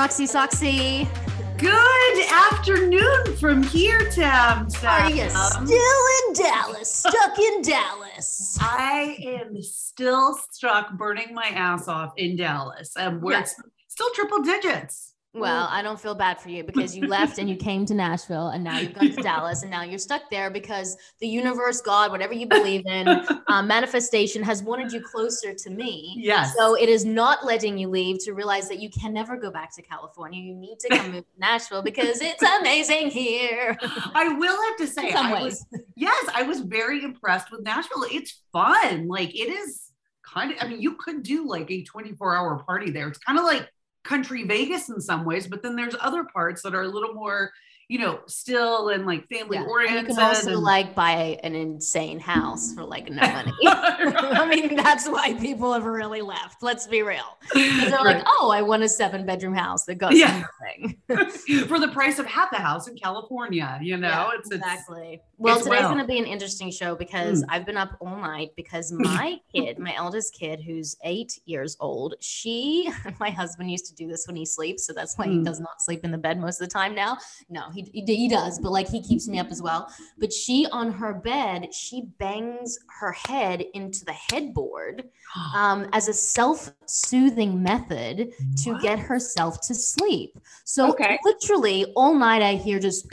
Roxy Soxy. Good afternoon from here, Tam. Are you still in Dallas? Stuck in Dallas? I am still stuck burning my ass off in Dallas, and we're Yes. still triple digits. Well, I don't feel bad for you because you left and you came to Nashville and now you've gone to Dallas and now you're stuck there because the universe, God, whatever you believe in, uh, manifestation has wanted you closer to me. Yes. So it is not letting you leave to realize that you can never go back to California. You need to come move to Nashville because it's amazing here. I will have to say, I was yes, I was very impressed with Nashville. It's fun. Like it is kind of. I mean, you could do like a 24 hour party there. It's kind of like country Vegas in some ways, but then there's other parts that are a little more, you know, still and like family Yeah. And oriented. you can also and- like buy an insane house for like no money. I mean, that's why people have really left. Let's be real. They're like, oh, I want a seven bedroom house that goes Yeah. nothing. for the price of half a house in California. You know, Yeah, it's, it's exactly. Well, it's today's well. going to be an interesting show because Mm. I've been up all night because my kid, my eldest kid, who's eight years old, she, my husband used to do this when he sleeps, so that's why he Mm. does not sleep in the bed most of the time now. No, he he, he does, but like he keeps me up as well. But she on her bed, she bangs her head into the headboard um, as a self-soothing method to What? get herself to sleep. So Okay. literally all night I hear just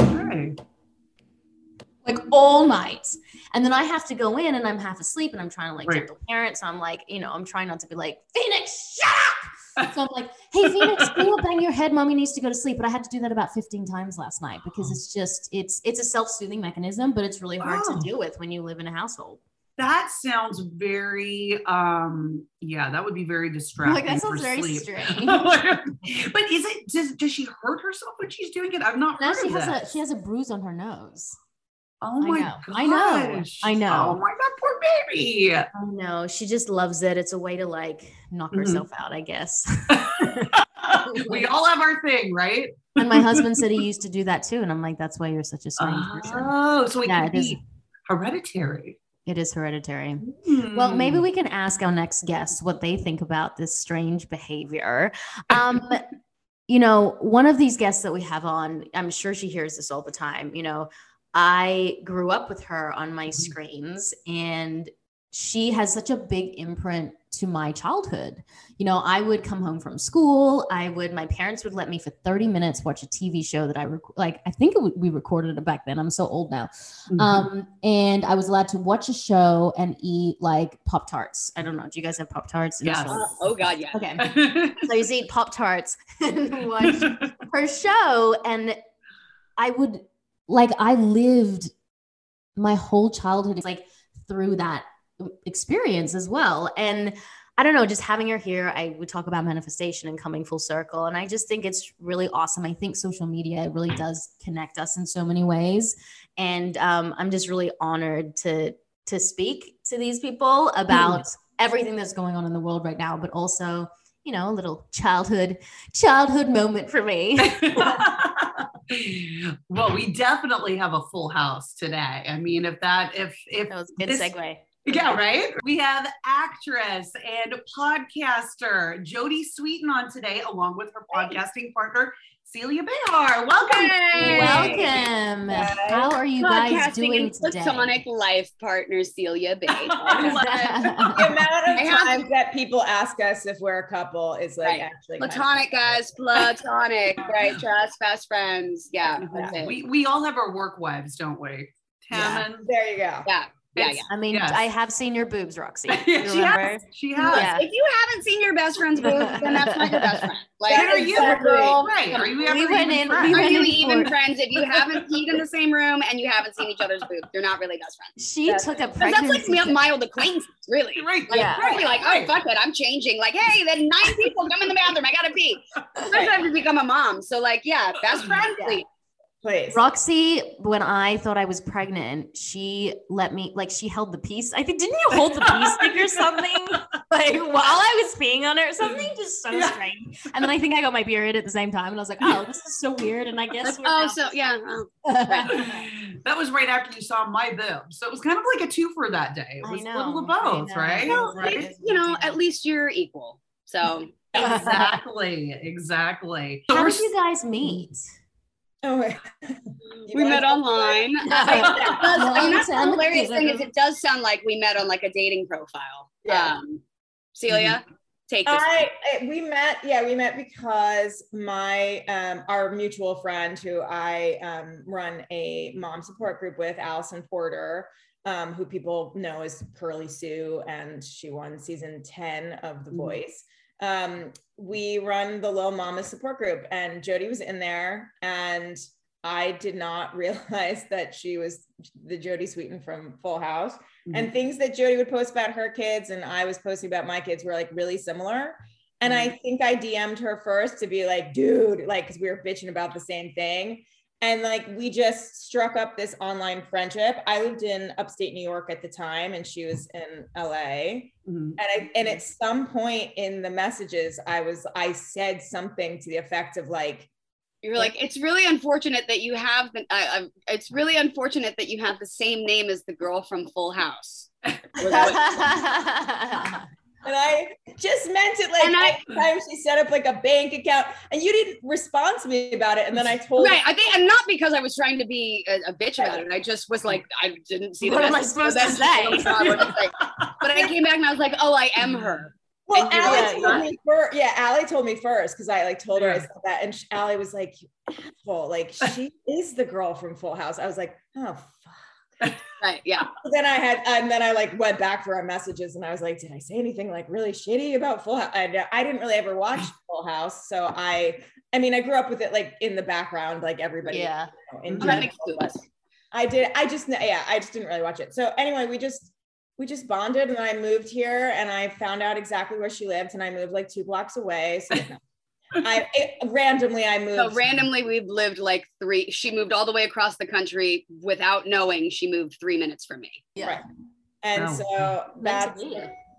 like all night. And then I have to go in and I'm half asleep and I'm trying to like Right. gentle parent. So I'm like, you know, I'm trying not to be like, Phoenix, shut up. So I'm like, hey, Phoenix, go bang your head. Mommy needs to go to sleep. But I had to do that about 15 times last night because it's just, it's, it's a self-soothing mechanism, but it's really hard Wow. to deal with when you live in a household. That sounds very um yeah, that would be very distracting. Like that sounds for very sleep. strange. but is it does, does she hurt herself when she's doing it? I've not Now heard she of has that. a, she has a bruise on her nose. Oh I my know. gosh. I know. I know. Oh my god, poor baby. I know. She just loves it. It's a way to like knock Mhm. herself out, I guess. we all have our thing, right? and my husband said he used to do that too. And I'm like, that's why you're such a strange person. Oh, so it Yeah, it is. be hereditary. It is hereditary. Well, Hmm. maybe we can ask our next guest what they think about this strange behavior. Um, you know, one of these guests that we have on, I'm sure she hears this all the time. You know, I grew up with her on my screens, and she has such a big imprint to my childhood. You know, I would come home from school. I would, my parents would let me for 30 minutes watch a TV show that I rec- like. I think it w- we recorded it back then. I'm so old now. Mhm. Um, and I was allowed to watch a show and eat like Pop Tarts. I don't know. Do you guys have Pop Tarts? Yes. Uh, oh God, yeah. Okay. So you eat Pop Tarts and watch her show. And I would like I lived my whole childhood like through that experience as well. And I don't know, just having her here, I would talk about manifestation and coming full circle. And I just think it's really awesome. I think social media really does connect us in so many ways. And um, I'm just really honored to to speak to these people about everything that's going on in the world right now, but also, you know, a little childhood childhood moment for me. well, we definitely have a full house today. I mean, if that, if, if, That was a good this- segue. Yeah, right. We have actress and podcaster Jodie Sweetin on today, along with her podcasting partner Celia Behar. Welcome. Welcome. Guys. How are you guys doing today? platonic life partner Celia Bay. I love it. the amount of I have- times that people ask us if we're a couple is like Right. actually platonic guys, platonic, right? Trust, best friends. Yeah, that's it. We, we all have our work wives, don't we? Yeah. There you go. yeah, yeah, yeah. I mean, Yes. I have seen your boobs, Roxy. she has. She has. Yeah. If you haven't seen your best friend's boobs, then that's not your best friend. Like, And are you Exactly. girl? Right. Are you ever We went even in- friends? we are you in even for- friends if you haven't peed in the same room and you haven't seen each other's boobs? You're not really best friends. She That's- took a 'Cause that's pregnancy. like mi- mild acquaintance, really. Right. Like, Yeah. really like, oh, fuck it, I'm changing. Like, hey, then nine people come in the bathroom. I gotta pee. Especially after you become a mom. So, like, yeah, best friend, please. Please. Roxy, when I thought I was pregnant, she let me like she held the piece. I think didn't you hold the piece stick or something? Like while I was peeing on her, or something just so Yeah. strange. And then I think I got my period at the same time, and I was like, "Oh, this is so weird." And I guess we're Oh, now- so yeah. that was right after you saw my boobs. So it was kind of like a two for that day. It I was a know, little of both, know. right? Well, right? you know, at least you're equal. So exactly, exactly. So How we're did you guys meet? Oh, wait. We met online. It does- I mean, that's the hilarious thing is it does sound like we met on like a dating profile. Yeah. Um, Celia, take this. I, I we met yeah we met because my um our mutual friend who I um run a mom support group with Alisan Porter um who people know as Curly Sue and she won season 10 of The Mhm. Voice um we run the Lil Mama support group and Jodie was in there and I did not realize that she was the Jodie Sweetin from Full House mm-hmm. and things that Jodie would post about her kids and I was posting about my kids were like really similar. And I mm-hmm. think I DM'd her first to be like, dude, like, cause we were bitching about the same thing. And like, we just struck up this online friendship. I lived in upstate New York at the time and she was in LA. Mhm. And I, and at some point in the messages, I was, I said something to the effect of like, You were like, it's really unfortunate that you have the. Uh, uh, it's really unfortunate that you have the same name as the girl from Full House. and I just meant it like And I- anytime she set up like a bank account and you didn't respond to me about it. And then I told Right. I think, and not because I was trying to be a, a bitch about it. I just was like, I didn't see the What am I message, supposed to say? I don't know what to say. But I came back and I was like, oh, I am her. Well, And you Allie told like, me first. Yeah, Allie told me first because I like told her I Yeah. said that, and sh- Allie was like, "You asshole! Like she is the girl from Full House." I was like, "Oh fuck." Right. Yeah. Then I had, and then I like went back for our messages, and I was like, "Did I say anything like really shitty about Full House?" I, I didn't really ever watch Full House, so I, I mean, I grew up with it like in the background, like everybody. yeah. you know, general. I did. I just, yeah, I just didn't really watch it. So anyway, we just, we just bonded and I moved here and I found out exactly where she lived and I moved like two blocks away. So I it, randomly I moved. So randomly, we've lived like three. She moved all the way across the country without knowing she moved three minutes from me. Yeah. Right. And Wow. so Meant that's,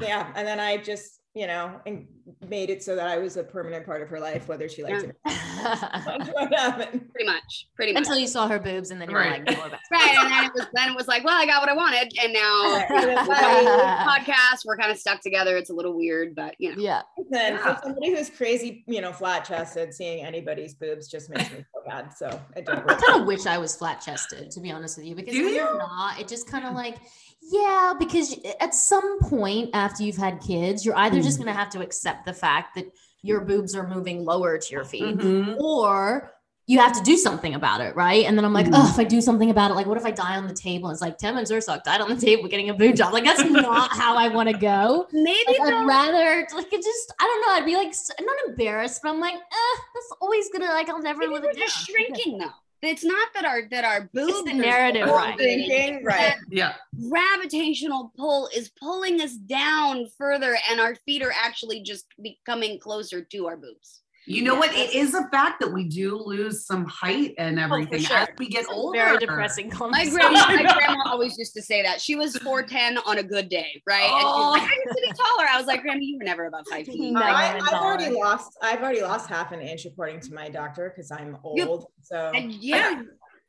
yeah. And then I just, you know, and made it so that I was a permanent part of her life, whether she liked it or not. That's what happened. Pretty much. Pretty much. Until you saw her boobs and then you were Right. like, no, we're. Right. And then it was then it was like, well, I got what I wanted. And now Right. podcast, we're kind of stuck together. It's a little weird, but you know. Yeah. Then Yeah. for somebody who's crazy, you know, flat chested, seeing anybody's boobs just makes me feel bad. So I don't. I kind of wish I was flat chested, to be honest with you, because Do when you're not, it just kind of like, yeah, because at some point after you've had kids, you're either just Mhm. going to have to accept the fact that your boobs are moving lower to your feet, Mhm. or you have to do something about it, right? And then I'm like, Mhm. oh, if I do something about it, like, what if I die on the table? It's like Tim and Zursak died on the table getting a boob job. Like, that's not how I want to go. Maybe Like, I'd rather, like, it just, I don't know. I'd be like, I'm not embarrassed, but I'm like, eh, that's always gonna, like, I'll never maybe live it down. shrinking though. It's not that our that our boobs the narrative, right. Thinking, right. Yeah. gravitational pull is pulling us down further and our feet are actually just becoming closer to our boobs You know what? It is a fact that we do lose some height and everything sure. as we get It's older. Very depressing my grandma my grandma always used to say that she was 410 on a good day right and Oh. she's like oh. i used to be taller i was like grandma you were never above five feet No. I, I'm I've already lost. I've already lost half an inch according to my doctor because I'm You- old. So and yeah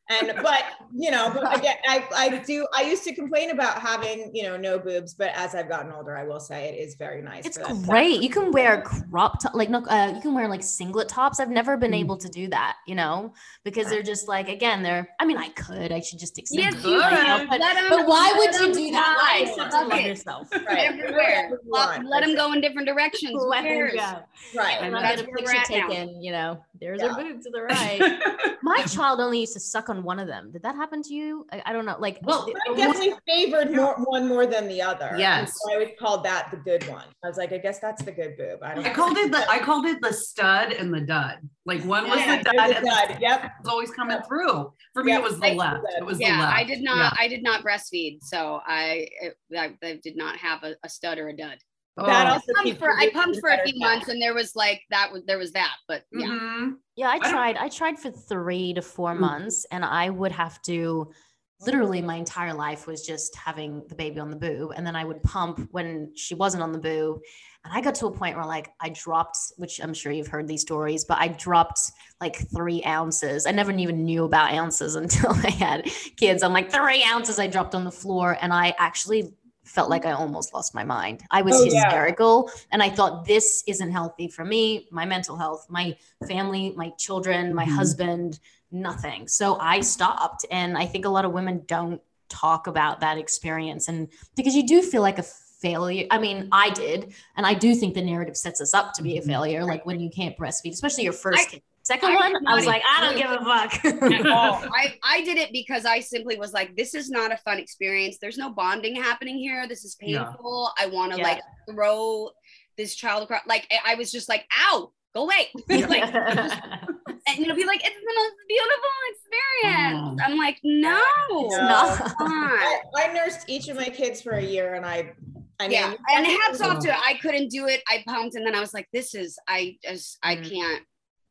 and but you know, but again, I I do. I used to complain about having you know no boobs, but as I've gotten older, I will say it is very nice. It's for that. great. You can wear crop top, like no, uh, you can wear like singlet tops. I've never been Mm. able to do that, you know, because they're just like again, they're. I mean, I could. I should just accept. yes it you myself, could. but, Let 'em- but why would you do that? Why fly. accept Fuck love yourself? Right. everywhere let, let them go in different directions Who Let 'em cares? go. Right. And And I'll that's get a where picture at now. taken. You know, there's Yeah. a boob to the right. My child only used to suck on one of them. Did that happen to you? I, I don't know. Like, Well, it- I definitely favored more, one more than the other. and Yes. so I would call that the good one. I was like, I guess that's the good boob. I don't. I called it the I called it the stud and the dud. Like one was Yeah, the there's dud a and the dud. stud Yep. was always coming through. For me, Yep. it was the I- left. It was the yeah left. i did not Yeah. i did not breastfeed so i i, I did not have a, a stud or a dud That Oh. also pumped for, I pumped for a few shape. months and there was like that was there was that but yeah Mhm. Yeah, I tried. I tried for three to four Mm. months, and I would have to literally my entire life was just having the baby on the boob, and then I would pump when she wasn't on the boob. And I got to a point where like I dropped, which I'm sure you've heard these stories, but I dropped like three ounces. I never even knew about ounces until I had kids. I'm like three ounces I dropped on the floor, and I actually felt like I almost lost my mind. I was Oh, yeah. hysterical and I thought this isn't healthy for me, my mental health, my family, my children, my Mhm. husband, nothing. So I stopped and I think a lot of women don't talk about that experience and because you do feel like a failure. I mean, I did and I do think the narrative sets us up to be a Mhm. failure like when you can't breastfeed, especially your first I- kid. Second I one, I was like, I don't give a fuck. I, I did it because I simply was like, this is not a fun experience. There's no bonding happening here. This is Yeah. painful. I want to Yeah. like throw this child across. Like I- I was just like, ow, go away. like, and you know, be like, it's the most beautiful experience. Mm. I'm like, no, It's No. not. not. I, I nursed each of my kids for a year and I, I mean, yeah, and hats off to it. I couldn't do it. I pumped, and then I was like, "This is I just I Mm. can't."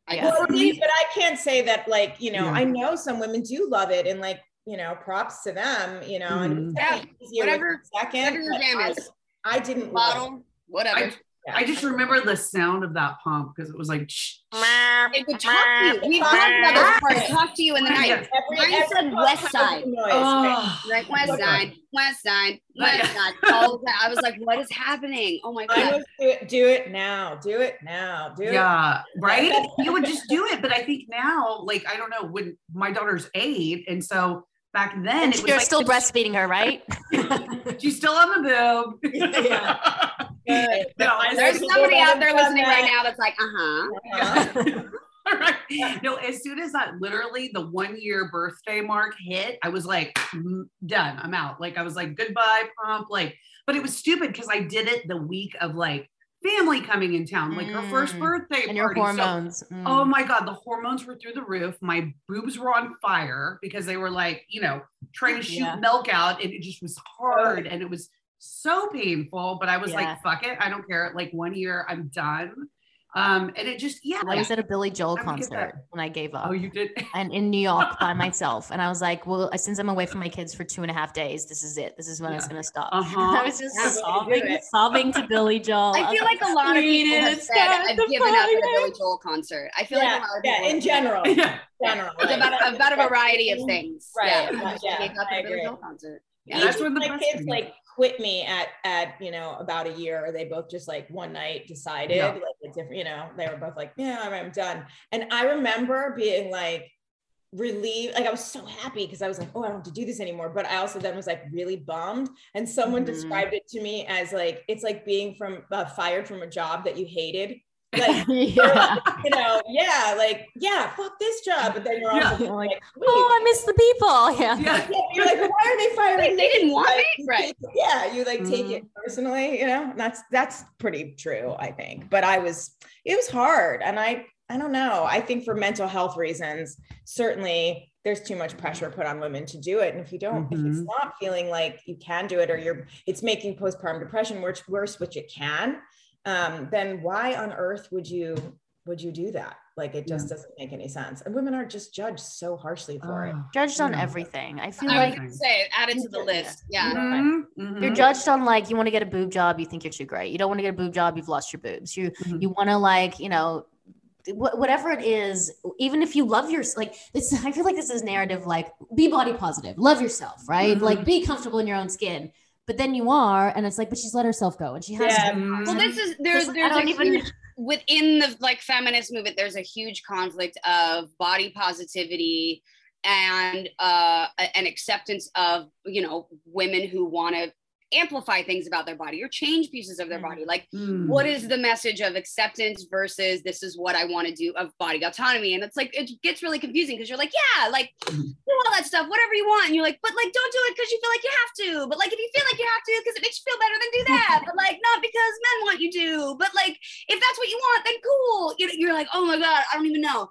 I Yeah. Well, see, but I can't say that, like, you know, Yeah. I know some women do love it and, like, you know, props to them, you know, and mm-hmm. Yeah, definitely easier with whatever- second. whatever your jam I- is. I didn't love it. Bottle, whatever. I, I just remember the sound of that pump because it was like, shh, it would talk to you. We talked about this part. It talked to you in the night. Yes. Every, every said pump West Side. Oh, Like West Okay. Side, West Side, West Side. All that. I was like, "What is happening? Oh my god!" do it, do it now, do it now, do it. yeah, right. You would just do it, but I think now, like, I don't know, when my daughter's eight, and so back then and it was you're like, still breastfeeding her, right? She's still on the boob. Yeah. Good. No, Mine There's somebody out there listening that. right now that's like, "Uh huh." Uh-huh. right. No, as soon as that literally the one year birthday mark hit, I was like, "Mm, done. I'm out. Like I was like, goodbye, pump. Like, but it was stupid because I did it the week of like family coming in town, like her first Mm. birthday and your party. So- hormones. Mm. Oh my God, the hormones were through the roof. My boobs were on fire because they were like, you know, trying to shoot Yeah. milk out. And it just was hard and it was so painful. But I was Yeah. like, fuck it. I don't care. Like one year, I'm done. Um, and it just, yeah. I was at a Billy Joel I would get that. concert when I gave up. Oh, you did? and in New York by myself. And I was like, well, since I'm away from my kids for two and a half days, this is it. This is when it's Yeah. going to stop. Uh-huh. I was just Yeah, to sobbing, sobbing to Billy Joel. I feel like a lot of "We people have didn't said I've given up at a. Billy Joel concert. I feel like a lot of yeah, people in general. yeah. general. It's about a, about a variety of things. Right, Yeah, yeah, just yeah, gave up I at a Billy agree. Joel concert. Yeah, Each that's of when the my kids like quit me at at you know about a year. They both just like one night decided Yeah. like a different. You know, they were both like, yeah, I'm, I'm done. And I remember being like relieved. Like I was so happy because I was like, oh, I don't have to do this anymore. But I also then was like really bummed. And someone Mhm. described it to me as like it's like being from uh, fired from a job that you hated. Like yeah. you know, yeah, like yeah, fuck this job. But then you're also Yeah. Like, like, Oh, I miss the people. Yeah. Yeah. yeah, you're like, why are they firing Like, they didn't want Like, me? Right. Yeah, you like take it personally, you know. And that's that's pretty true, I think. But I was, it was hard, and I I don't know. I think for mental health reasons, certainly there's too much pressure put on women to do it. And if you don't, if it's Mhm. not feeling like you can do it, or you're, it's making postpartum depression worse, worse, which it can. Um, then why on earth would you would you do that? Like it just doesn't make any sense. And women are just judged so harshly for it. Judged on yeah. everything. I feel I like gonna say, add it to the list. Yeah. Mhm, mhm. you're judged on like you want to get a boob job, you think you're too great. You don't want to get a boob job, you've lost your boobs. You Mhm. you want to like you know wh- whatever it is even if you love your like this i feel like this is narrative like be body positive love yourself right Mhm. like be comfortable in your own skin but then you are and it's like but she's let herself go and she has Yeah. to. Well, this is there's This- there's a even- huge within the like feminist movement. There's a huge conflict of body positivity and uh an acceptance of you know women who want to amplify things about their body or change pieces of their Mm. body. Like Mm. what is the message of acceptance versus this is what I want to do of body autonomy? And it's like it gets really confusing because you're like, yeah, like Mhm. do all that stuff, whatever you want. And you're like, but like don't do it because you feel like you have to. But like if you feel like you have to because it makes you feel better, then do that. but like not because men want you to. But like if that's what you want, then cool. You- You're like, oh my god, I don't even know.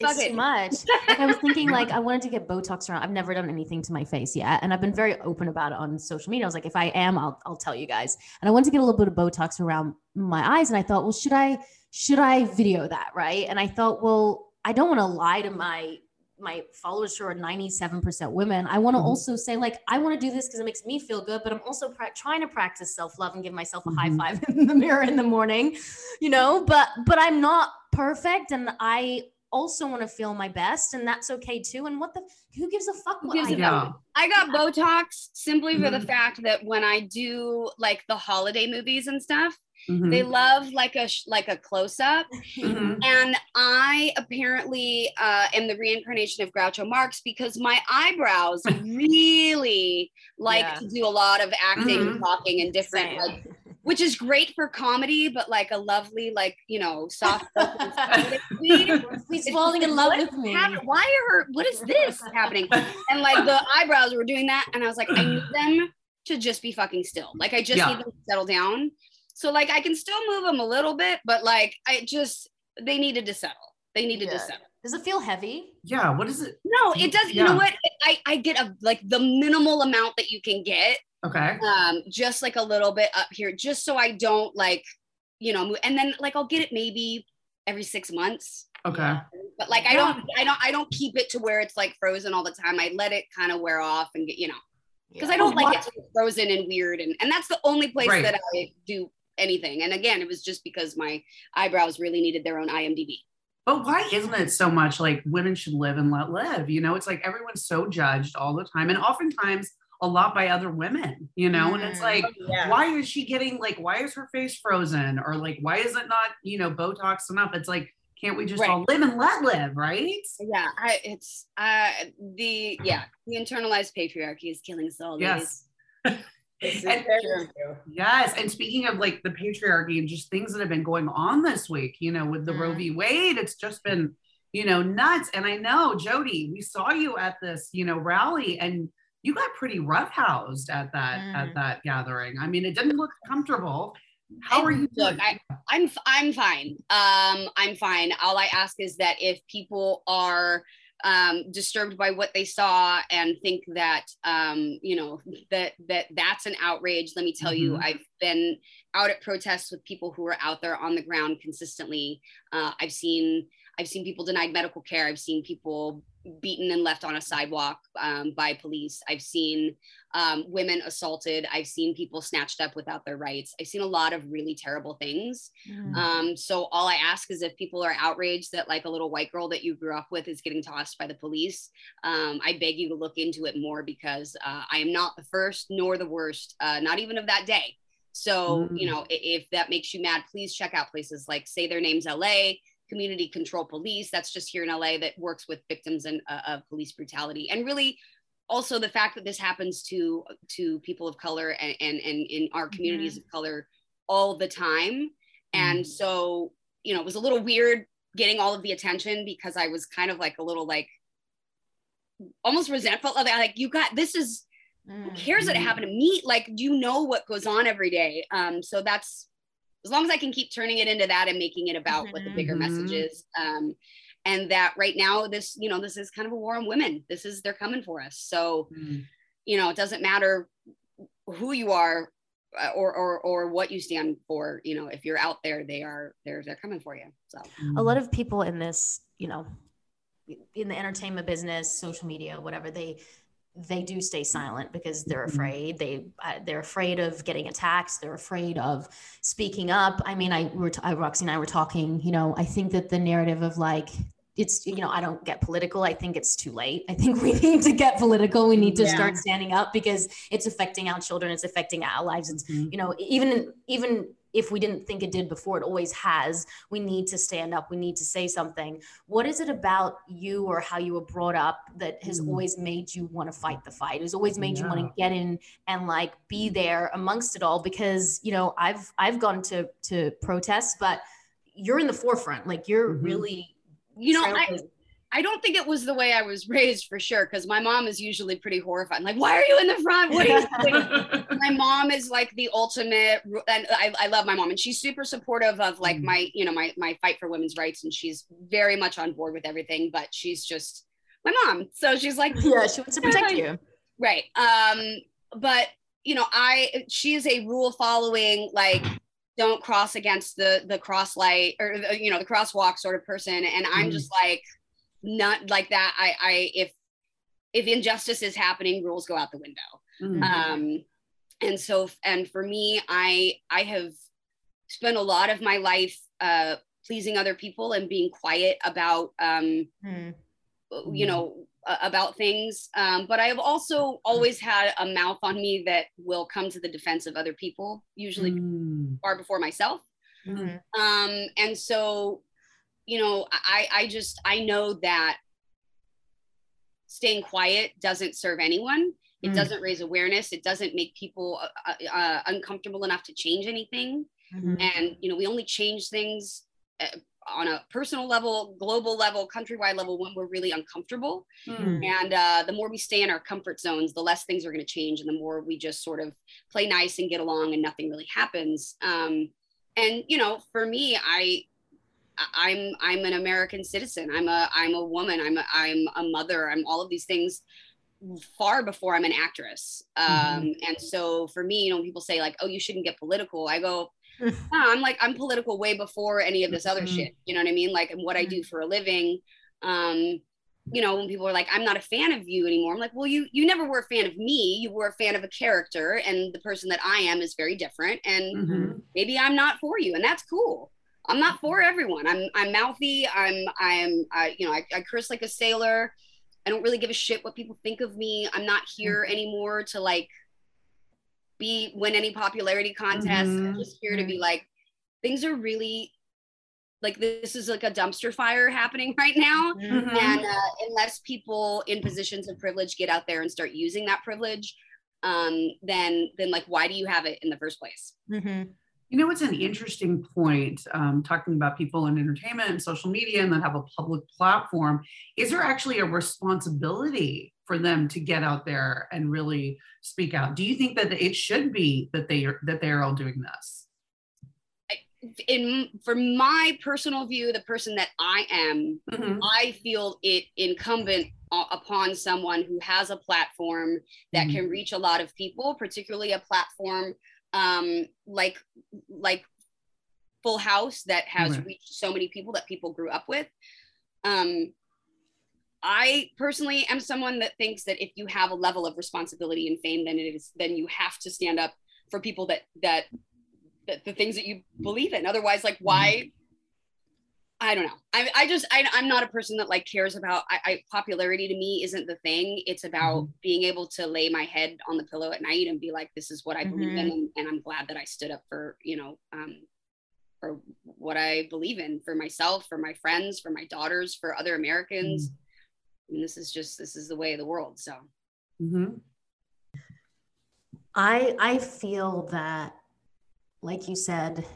It's it. too much. Like i was thinking like i wanted to get botox around i've never done anything to my face yet and i've been very open about it on social media. I was like if i am i'll, I'll tell you guys. And i wanted to get a little bit of botox around my eyes and i thought well should i should i video that right? And i thought well i don't want to lie to my my followers who are 97% women. I want to Mhm. also say like i want to do this because it makes me feel good but i'm also pra- trying to practice self-love and give myself a high Mhm. five in the mirror in the morning you know? But but i'm not perfect and i also want to feel my best, and that's okay too. And what the who gives a fuck? Who What gives I a do? I got Botox simply for the Mhm. fact that when I do like the holiday movies and stuff, Mhm. they love like a sh- like a close up. Mhm. And I apparently uh, am the reincarnation of Groucho Marx because my eyebrows really like Yeah. to do a lot of acting, and talking, and different, Same. like, which is great for comedy, but like a lovely, like you know, soft. spoken comedic. He's falling in love with me. happened? Why are what is this happening? And like the eyebrows were doing that, and I was like, I need them to just be fucking still. Like I just Yeah. need them to settle down. So like I can still move them a little bit, but like I just they needed to settle. They needed to settle. Does it feel heavy? Yeah. What is it? No, it does. You know what? I I get a like the minimal amount that you can get, Okay. um, just like a little bit up here, just so I don't like, you know, move. and then like I'll get it maybe every six months. Okay. But like I don't, I don't, I don't keep it to where it's like frozen all the time. I let it kind of wear off and get, you know, because I don't like what- it to be frozen and weird, and and that's the only place Right. that I do anything. And again, it was just because my eyebrows really needed their own IMDb. But why isn't it so much like women should live and let live? You know, it's like everyone's so judged all the time, and oftentimes a lot by other women. You know, and it's Mm. like, Yeah. why is she getting like? Why is her face frozen? Or like, why is it not you know Botox enough? It's like, can't we just Right. all live and let live, right? Yeah, I, it's uh the yeah the internalized patriarchy is killing us all. Yes. And- very Sure. true. Yes. And speaking of like the patriarchy and just things that have been going on this week, you know, with the Roe v. Wade, it's just been, you know, nuts. And I know, Jodie, we saw you at this, you know, rally and you got pretty roughhoused at that at Mm. that gathering. I mean, it didn't look comfortable. How are you Look, doing? I, I'm I'm fine. Um, I'm fine. All I ask is that if people are um, disturbed by what they saw and think that um, you know that that that's an outrage, let me tell you, Mhm. I've been out at protests with people who are out there on the ground consistently. Uh, I've seen I've seen people denied medical care. I've seen people beaten and left on a sidewalk um, by police. I've seen um, women assaulted. I've seen people snatched up without their rights. I've seen a lot of really terrible things. Mm. Um, so all I ask is if people are outraged that like a little white girl that you grew up with is getting tossed by the police, um, I beg you to look into it more because uh, I am not the first nor the worst, uh, not even of that day. So you Mm. know, if that makes you mad, please check out places like Say Their Names LA, Community Control Police. That's just here in LA that works with victims and uh, of police brutality, and really also the fact that this happens to to people of color and and, and in our communities of color all the time. And so you know it was a little weird getting all of the attention because i was kind of like a little like almost resentful of it. Like you got this is who Mm. cares that it happened to me? Like do you know what goes on every day? Um so that's as long as i can keep turning it into that and making it about what the bigger message is um and that right now this you know this is kind of a war on women. This is they're coming for us. So Mm. you know it doesn't matter who you are uh, or or or what you stand for you know if you're out there they are they're they're coming for you. So a lot of people in this, you know, in the entertainment business, social media, whatever, they they do stay silent because they're Mhm. afraid. They uh, they're afraid of getting attacked. They're afraid of speaking up. I mean, I we were t- I, Roxy and I were talking. You know, I think that the narrative of like it's you know I don't get political. I think it's too late. I think we need to get political. We need to Yeah. start standing up because it's affecting our children. It's affecting our lives. It's Mhm. you know even even if we didn't think it did before it always has we need to stand up we need to say something what is it about you or how you were brought up that has Mm. always made you want to fight the fight has always made you want to get in and like be there amongst it all because you know i've i've gone to to protests but you're in the forefront like you're Mhm. really you know I. I don't think it was the way I was raised for sure because my mom is usually pretty horrified like why are you in the front what are you doing my mom is like the ultimate and I, I love my mom and she's super supportive of like Mm. my you know my my fight for women's rights and she's very much on board with everything but she's just my mom so she's like yeah she wants to protect you right um but you know i she is a rule following like don't cross against the the cross light or the, you know the crosswalk sort of person and i'm Mhm. just like not like that i i if if injustice is happening rules go out the window Mm. um and so and for me i i have spent a lot of my life uh pleasing other people and being quiet about um, Hmm. you know uh, about things um, but i have also always had a mouth on me that will come to the defense of other people usually Mm. far before myself Mhm. um and so you know i i just i know that staying quiet doesn't serve anyone it Mm. doesn't raise awareness it doesn't make people uh, uh, uncomfortable enough to change anything Mhm. and you know we only change things uh, on a personal level global level countrywide level when we're really uncomfortable Mm. and uh, the more we stay in our comfort zones the less things are going to change and the more we just sort of play nice and get along and nothing really happens um, and you know for me I- i'm i'm an american citizen. I'm a i'm a woman. I'm a, i'm a mother. I'm all of these things far before i'm an actress. Um, and so for me you know when people say like oh you shouldn't get political i go no, i'm like i'm political way before any of this other Mhm. shit. You know what i mean? Like and what i do for a living. Um you know when people are like i'm not a fan of you anymore i'm like well you you never were a fan of me. You were a fan of a character and the person that i am is very different and Mhm. maybe i'm not for you and that's cool i'm not for everyone. I'm i'm mouthy. I'm i'm I, you know I, I curse like a sailor. I don't really give a shit what people think of me. I'm not here anymore to like be win any popularity contests i'm Mhm. just here to be like things are really like this is like a dumpster fire happening right now. Mhm. and uh, unless people in positions of privilege get out there and start using that privilege um, then then like why do you have it in the first place? Mhm. You know, it's an interesting point um, talking about people in entertainment and social media and that have a public platform. Is there actually a responsibility for them to get out there and really speak out? Do you think that it should be that they are that they are all doing this? in for my personal view the person that i am Mhm. i feel it incumbent upon someone who has a platform that Mhm. can reach a lot of people particularly a platform um, like like full house that has Right. reached so many people that people grew up with. Um, i personally am someone that thinks that if you have a level of responsibility and fame then it is then you have to stand up for people that that, that the things that you believe in. Otherwise like why I don't know. I, I just I, I'm not a person that like cares about I, I popularity to me isn't the thing. It's about being able to lay my head on the pillow at night and be like, this is what I believe in, and, and I'm glad that I stood up for you know um, for what I believe in for myself, for my friends, for my daughters, for other Americans. I mean, this is just this is the way of the world. So Mhm. I I feel that, like you said,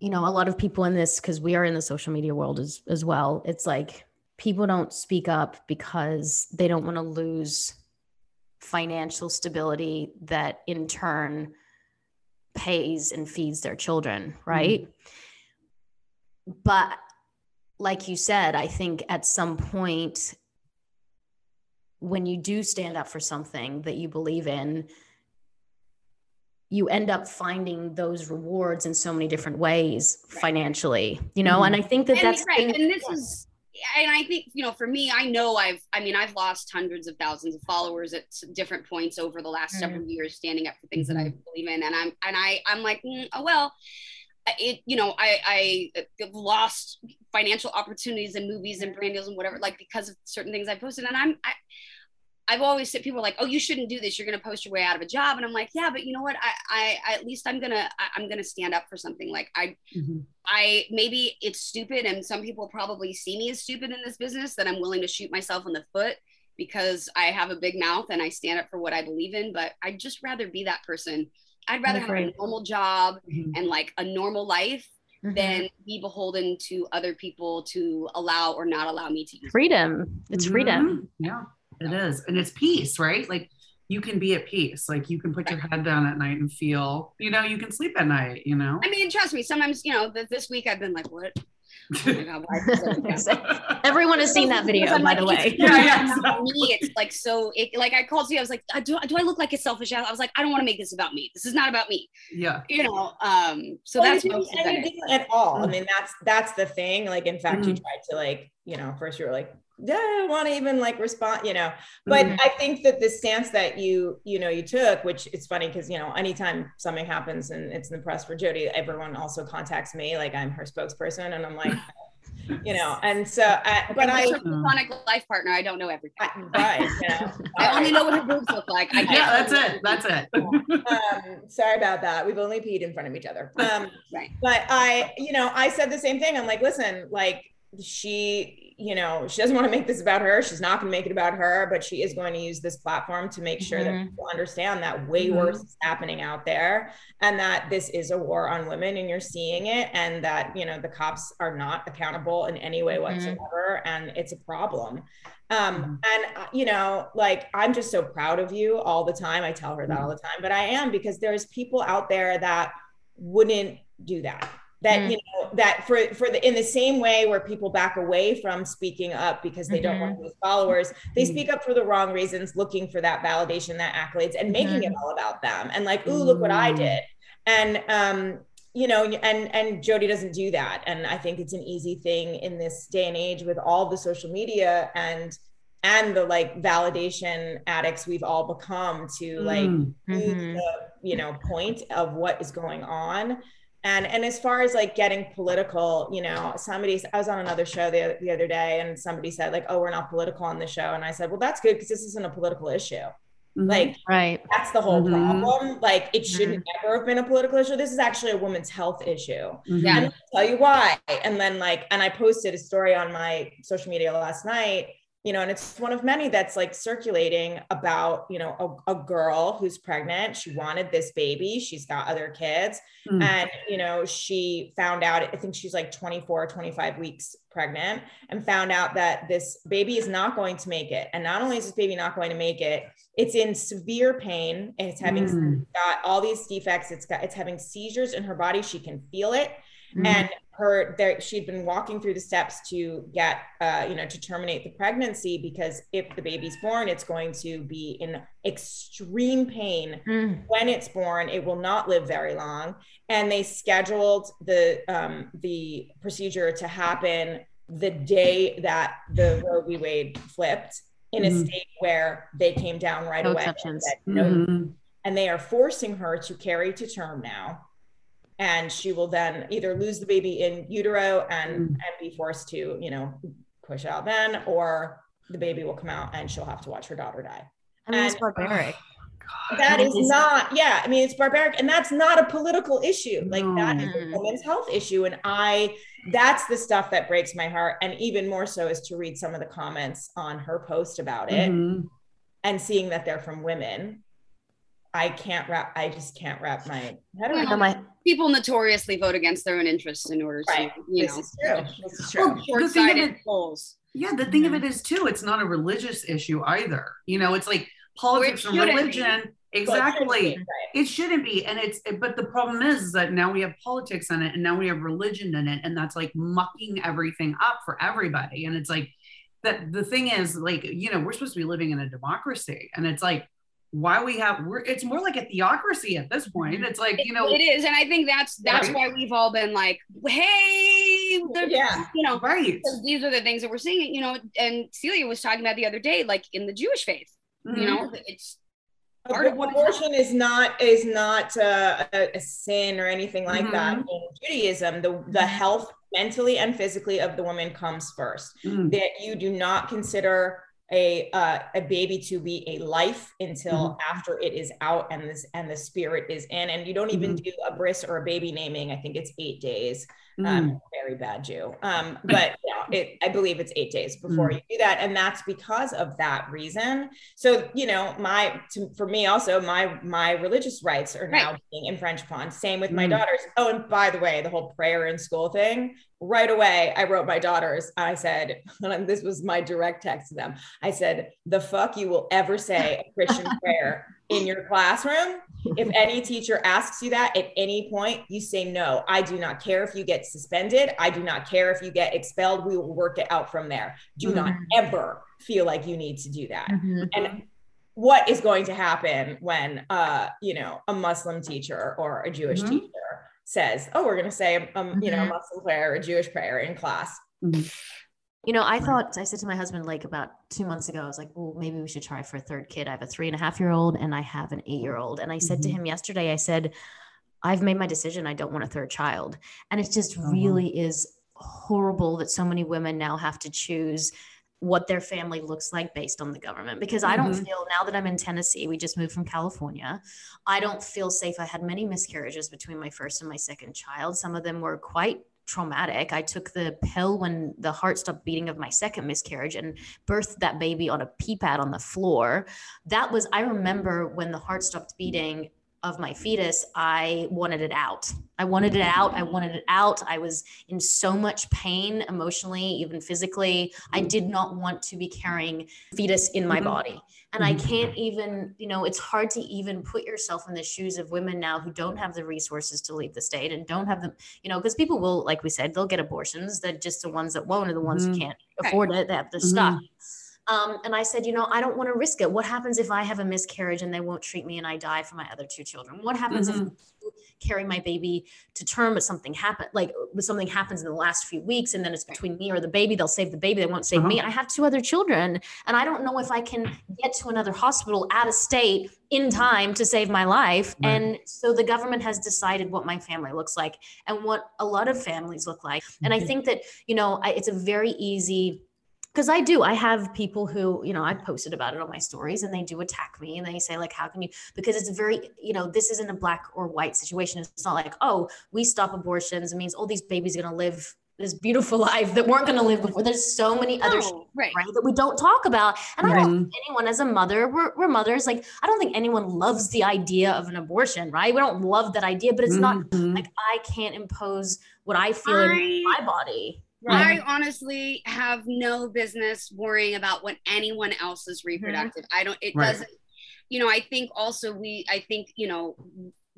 you know, a lot of people in this because we are in the social media world as as well. It's like people don't speak up because they don't want to lose financial stability that in turn pays and feeds their children, right? Mm-hmm. But like you said, I think at some point when you do stand up for something that you believe in, you end up finding those rewards in so many different ways financially, you know? And mm-hmm. I think that and, that's right. been- and this is and I think you know for me I know I've I mean I've lost hundreds of thousands of followers at different points over the last several mm. years standing up for things that I mm-hmm. believe in and I'm and I I'm like mm, oh well it you know I I uh, lost financial opportunities in movies and brand deals and whatever like because of certain things I posted and I'm I, I've always said people are like, oh, you shouldn't do this. You're going to post your way out of a job. And I'm like, yeah, but you know what? I, I, I at least I'm going to, I'm going to stand up for something. Like I, Mhm. I, maybe it's stupid. And some people probably see me as stupid in this business that I'm willing to shoot myself in the foot because I have a big mouth and I stand up for what I believe in. But I'd just rather be that person. I'd rather have a normal job Mhm. and like a normal life Mhm. than be beholden to other people to allow or not allow me to use. freedom. It's freedom. Mhm. Yeah, it is. And it's peace, right? Like you can be at peace. Like you can put your head down at night and feel, you know, you can sleep at night, you know? I mean, trust me. Sometimes, you know, th- this week I've been like, "What? Oh god, why is this so bad?" Everyone has seen that video, by like, the it's way. Yeah, yeah, about exactly. me. It's like so. It, like I called you. I was like, "Uh, do, do I look like a selfish ass? I was like, I don't want to make this about me. This is not about me. yeah. You know. Um. So Well, that's you didn't been it. do it at all. I Mm. mean, that's that's the thing. Like, in fact, you Mhm. tried to like, you know, first you were like yeah, I don't want to even like respond, you know. But Mhm. I think that the stance that you, you know, you took, which it's funny because you know, anytime something happens and it's in the press for Jodie, everyone also contacts me, like I'm her spokesperson, and I'm like, you know, and so, I, but I, I'm a platonic life partner. I don't know everything. I right, you know, I only know what her boobs look like. I yeah, can't- that's it. That's it. um, sorry about that. We've only peed in front of each other. Um, Right. But I, you know, I said the same thing. I'm like, listen, like she, you know, she doesn't want to make this about her. She's not going to make it about her, but she is going to use this platform to make sure Mhm. that people understand that way Mhm. worse is happening out there and that this is a war on women and you're seeing it and that, you know, the cops are not accountable in any way Mhm. whatsoever. And it's a problem. Um, Mhm. and uh, you know, like I'm just so proud of you all the time. I tell her that all the time, but I am because there's people out there that wouldn't do that. That Mm. you know that for for the in the same way where people back away from speaking up because they don't want those followers, they Mhm. speak up for the wrong reasons, looking for that validation, that accolades, and making it all about them. And like, ooh, look what I Mm. did. And um, you know, and and Jodie doesn't do that. And I think it's an easy thing in this day and age with all the social media and and the like validation addicts we've all become to like mm-hmm. the you know point of what is going on and and as far as like getting political you know somebody i was on another show the, the other day and somebody said like oh we're not political on the show and i said well that's good because this isn't a political issue Mhm. like Right. that's the whole Mhm. problem like it shouldn't ever have been a political issue this is actually a woman's health issue. Yeah. and I'll tell you why. And then like, and I posted a story on my social media last night, you know, and it's one of many that's like circulating about, you know, a, a girl who's pregnant. She wanted this baby. She's got other kids. Mm. And, you know, she found out, I think she's like 24, 25 weeks pregnant and found out that this baby is not going to make it. And not only is this baby not going to make it, it's in severe pain. And it's having Mm. got all these defects. It's got, it's having seizures in her body. She can feel it Mhm. and her there she'd been walking through the steps to get uh you know to terminate the pregnancy because if the baby's born it's going to be in extreme pain. Mm. when it's born it will not live very long. And they scheduled the um the procedure to happen the day that the roe v. Wade flipped in a Mhm. state where they came down right No away. and said, no. Mhm. and they are forcing her to carry to term now and she will then either lose the baby in utero and Mm. and be forced to you know push out then or the baby will come out and she'll have to watch her daughter die I mean, it's And- barbaric. that is not yeah i mean it's barbaric and that's not a political issue like that is a No. women's health issue and i that's the stuff that breaks my heart and even more so is to read some of the comments on her post about it Mhm. and seeing that they're from women i can't wrap i just can't wrap my head I around know my People notoriously vote against their own interests in order to, Right. you this know, is true this is true Well, the thing short-sighted it- goals. Yeah, the thing of it is too, it's not a religious issue either. You know, it's like politics and shouldn't be. religion. Exactly. It shouldn't be. And it's but the problem is, is that now we have politics in it and now we have religion in it. And that's like mucking everything up for everybody. And it's like that the thing is, like, you know, we're supposed to be living in a democracy. And it's like, why we have we're it's more like a theocracy at this point. It's like, you know, it is, and I think that's that's Right. why we've all been like, hey, yeah you know, right. these are the things that we're seeing. You know, and Celia was talking about the other day, like in the Jewish faith. Mhm. You know, it's part of what is abortion is not is not uh, a, a sin or anything like that Mhm. in Judaism. The the health mentally and physically of the woman comes first. Mm. That you do not consider a uh, a baby to be a life until after it is out and this and the spirit is in, and you don't even do a bris or a baby naming. I think it's eight days. Mm. um, very bad Jew. Um, but you know, it, I believe it's eight days before you do that, and that's because of that reason. So you know, my to, for me also my my religious rights are now being infringed upon. Same with my Mm. daughters. Oh, and by the way, the whole prayer in school thing. Right away, I wrote my daughters. I said, and this was my direct text to them. I said, "The fuck you will ever say a Christian prayer in your classroom if any teacher asks you that at any point, you say no. I do not care if you get suspended. I do not care if you get expelled. We will work it out from there. Do not ever feel like you need to do that. Mhm. And what is going to happen when uh, you know, a Muslim teacher or a Jewish Mhm. teacher says, "Oh, we're going to say um, you know, a Mhm. Muslim prayer or a Jewish prayer in class." You know, I thought I said to my husband like about two months ago, I was like, well, maybe we should try for a third kid. I have a three and a half year old and I have an eight year old. And I said to Mhm. him yesterday, I said, I've made my decision. I don't want a third child. And it just Uh-huh. really is horrible that so many women now have to choose what their family looks like based on the government because I don't Mhm. feel now that I'm in Tennessee, we just moved from California. I don't feel safe. I had many miscarriages between my first and my second child. Some of them were quite traumatic. I took the pill when the heart stopped beating of my second miscarriage and birthed that baby on a pee pad on the floor. That was, I remember when the heart stopped beating of my fetus, I wanted it out. I wanted it out. I wanted it out. I was in so much pain emotionally, even physically. I did not want to be carrying fetus in my Mhm. body. And I Mhm. can't even, you know, it's hard to even put yourself in the shoes of women now who don't have the resources to leave the state and don't have the, you know, because people will, like we said, they'll get abortions. They're just the ones that won't are the ones Mhm. who can't afford it. They have the Mhm. stuff. Um, and I said, you know, I don't want to risk it. What happens if I have a miscarriage and they won't treat me and I die for my other two children? What happens if Mhm. you carry my baby to term but something happen like something happens in the last few weeks and then it's between me or the baby they'll save the baby they won't save me Uh-huh. i have two other children and i don't know if i can get to another hospital out of state in time to save my life Right. and so the government has decided what my family looks like and what a lot of families look like and i Mhm. think that you know I, it's a very easy because I do. I have people who, you know, I posted about it on my stories and they do attack me and they say, like, how can you? Because it's very, you know, this isn't a black or white situation. It's not like, oh, we stop abortions. It means all these babies are going to live this beautiful life that weren't going to live before. There's so many other shit, No, right. right that we don't talk about. And I don't think anyone as a mother, we're, we're mothers. Like, I don't think anyone loves the idea of an abortion, right? We don't love that idea, but it's not Mhm. like I can't impose what I feel in my body. I honestly have no business worrying about what anyone else is mm-hmm. reproductive. I don't, it Right. doesn't, you know, I think also we, I think, you know,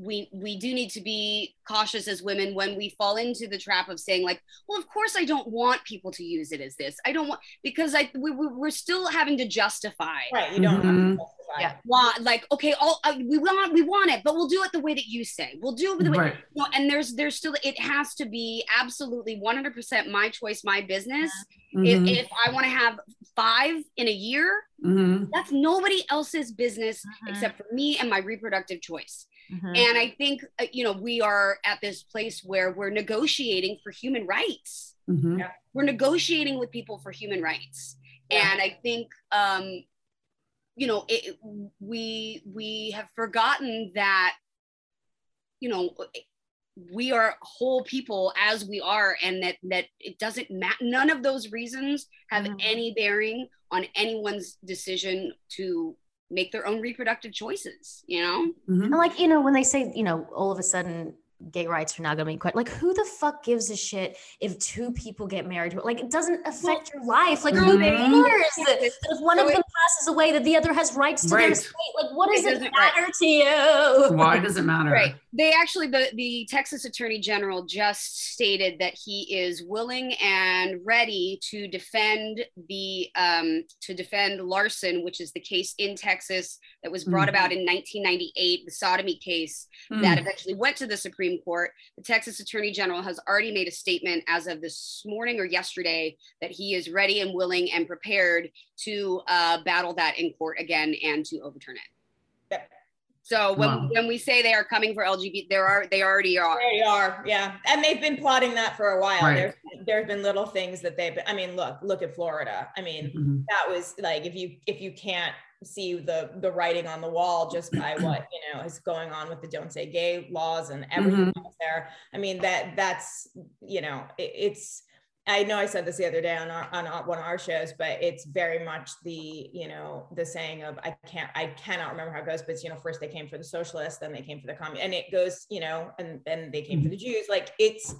we we do need to be cautious as women when we fall into the trap of saying like well of course i don't want people to use it as this i don't want because i we, we- we're still having to justify Right. You don't have to Mhm. justify. Yeah. want like okay all uh, we want we want it but we'll do it the way that you say we'll do it the way Right. no, and there's there's still it has to be absolutely 100% my choice my business Mhm. if, if i want to have five in a year Mhm. that's nobody else's business Mhm. except for me and my reproductive choice Mhm. and i think uh, you know we are at this place where we're negotiating for human rights Mhm. we're negotiating with people for human rights Yeah. and i think um you know it, we we have forgotten that you know we are whole people as we are and that that it doesn't matter none of those reasons have Mhm. any bearing on anyone's decision to make their own reproductive choices you know Mhm. And like, you know, when they say, you know, all of a sudden gay rights are now going to be quite like, who the fuck gives a shit if two people get married? Like, it doesn't affect your life. Like, who Mhm. cares that if one So of it- them passes away, that the other has rights to Right. their estate? Like, what does It it, doesn't- right. matter to you? Why does it matter? Right. They actually, the, the Texas Attorney General just stated that he is willing and ready to defend the um, to defend Lawrence, which is the case in Texas that was brought Mhm. about in 1998, the sodomy case Mm. that eventually went to the Supreme Court. The Texas Attorney General has already made a statement as of this morning or yesterday that he is ready and willing and prepared to uh, battle that in court again and to overturn it. Yep. So when, Wow. when we say they are coming for LGBT, there are they already are. There you are. Yeah. And they've been plotting that for a while. Right. There's there's been little things that they've I mean, look, look at Florida. I mean, Mhm. that was like if you if you can't see the the writing on the wall just by what you know is going on with the don't say gay laws and mm-hmm. everything else there. I mean that that's you know it, it's i know i said this the other day on our on our, one of our shows but it's very much the you know the saying of i can't i cannot remember how it goes but it's, you know first they came for the socialists then they came for the commun and it goes you know and then they came for mm-hmm. the jews. Like it's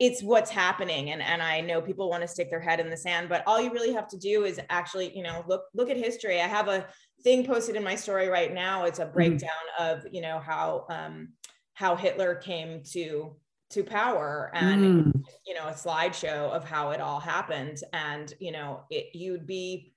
it's what's happening and and i know people want to stick their head in the sand but all you really have to do is actually you know look look at history. I have a thing posted in my story right now it's a breakdown of you know how um how hitler came to to power and Mm. you know a slideshow of how it all happened and you know it you'd be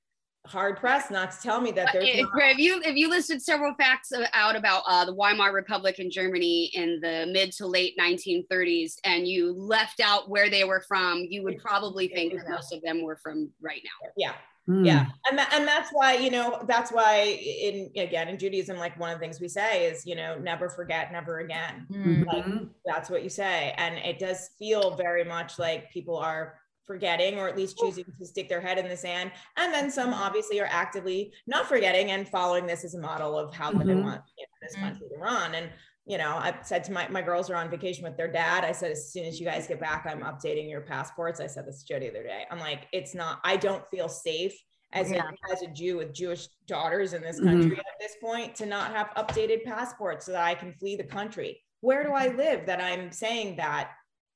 hard pressed not to tell me that there's if, not- if you if you listed several facts out about uh, the Weimar Republic in Germany in the mid to late 1930s, and you left out where they were from, you would probably think that most of them were from right now. yeah Mm. yeah and that, and that's why you know that's why in again in judaism like one of the things we say is you know never forget never again Mm. like that's what you say and it does feel very much like people are forgetting or at least choosing to stick their head in the sand and then some obviously are actively not forgetting and following this as a model of how they Mhm. want you know, this Mhm. country to run and you know i said to my, my girls are on vacation with their dad i said as soon as you guys get back i'm updating your passports i said this to joe the other day i'm like it's not i don't feel safe as, Yeah. a, as a jew with jewish daughters in this Mhm. country at this point to not have updated passports so that i can flee the country where do i live that i'm saying that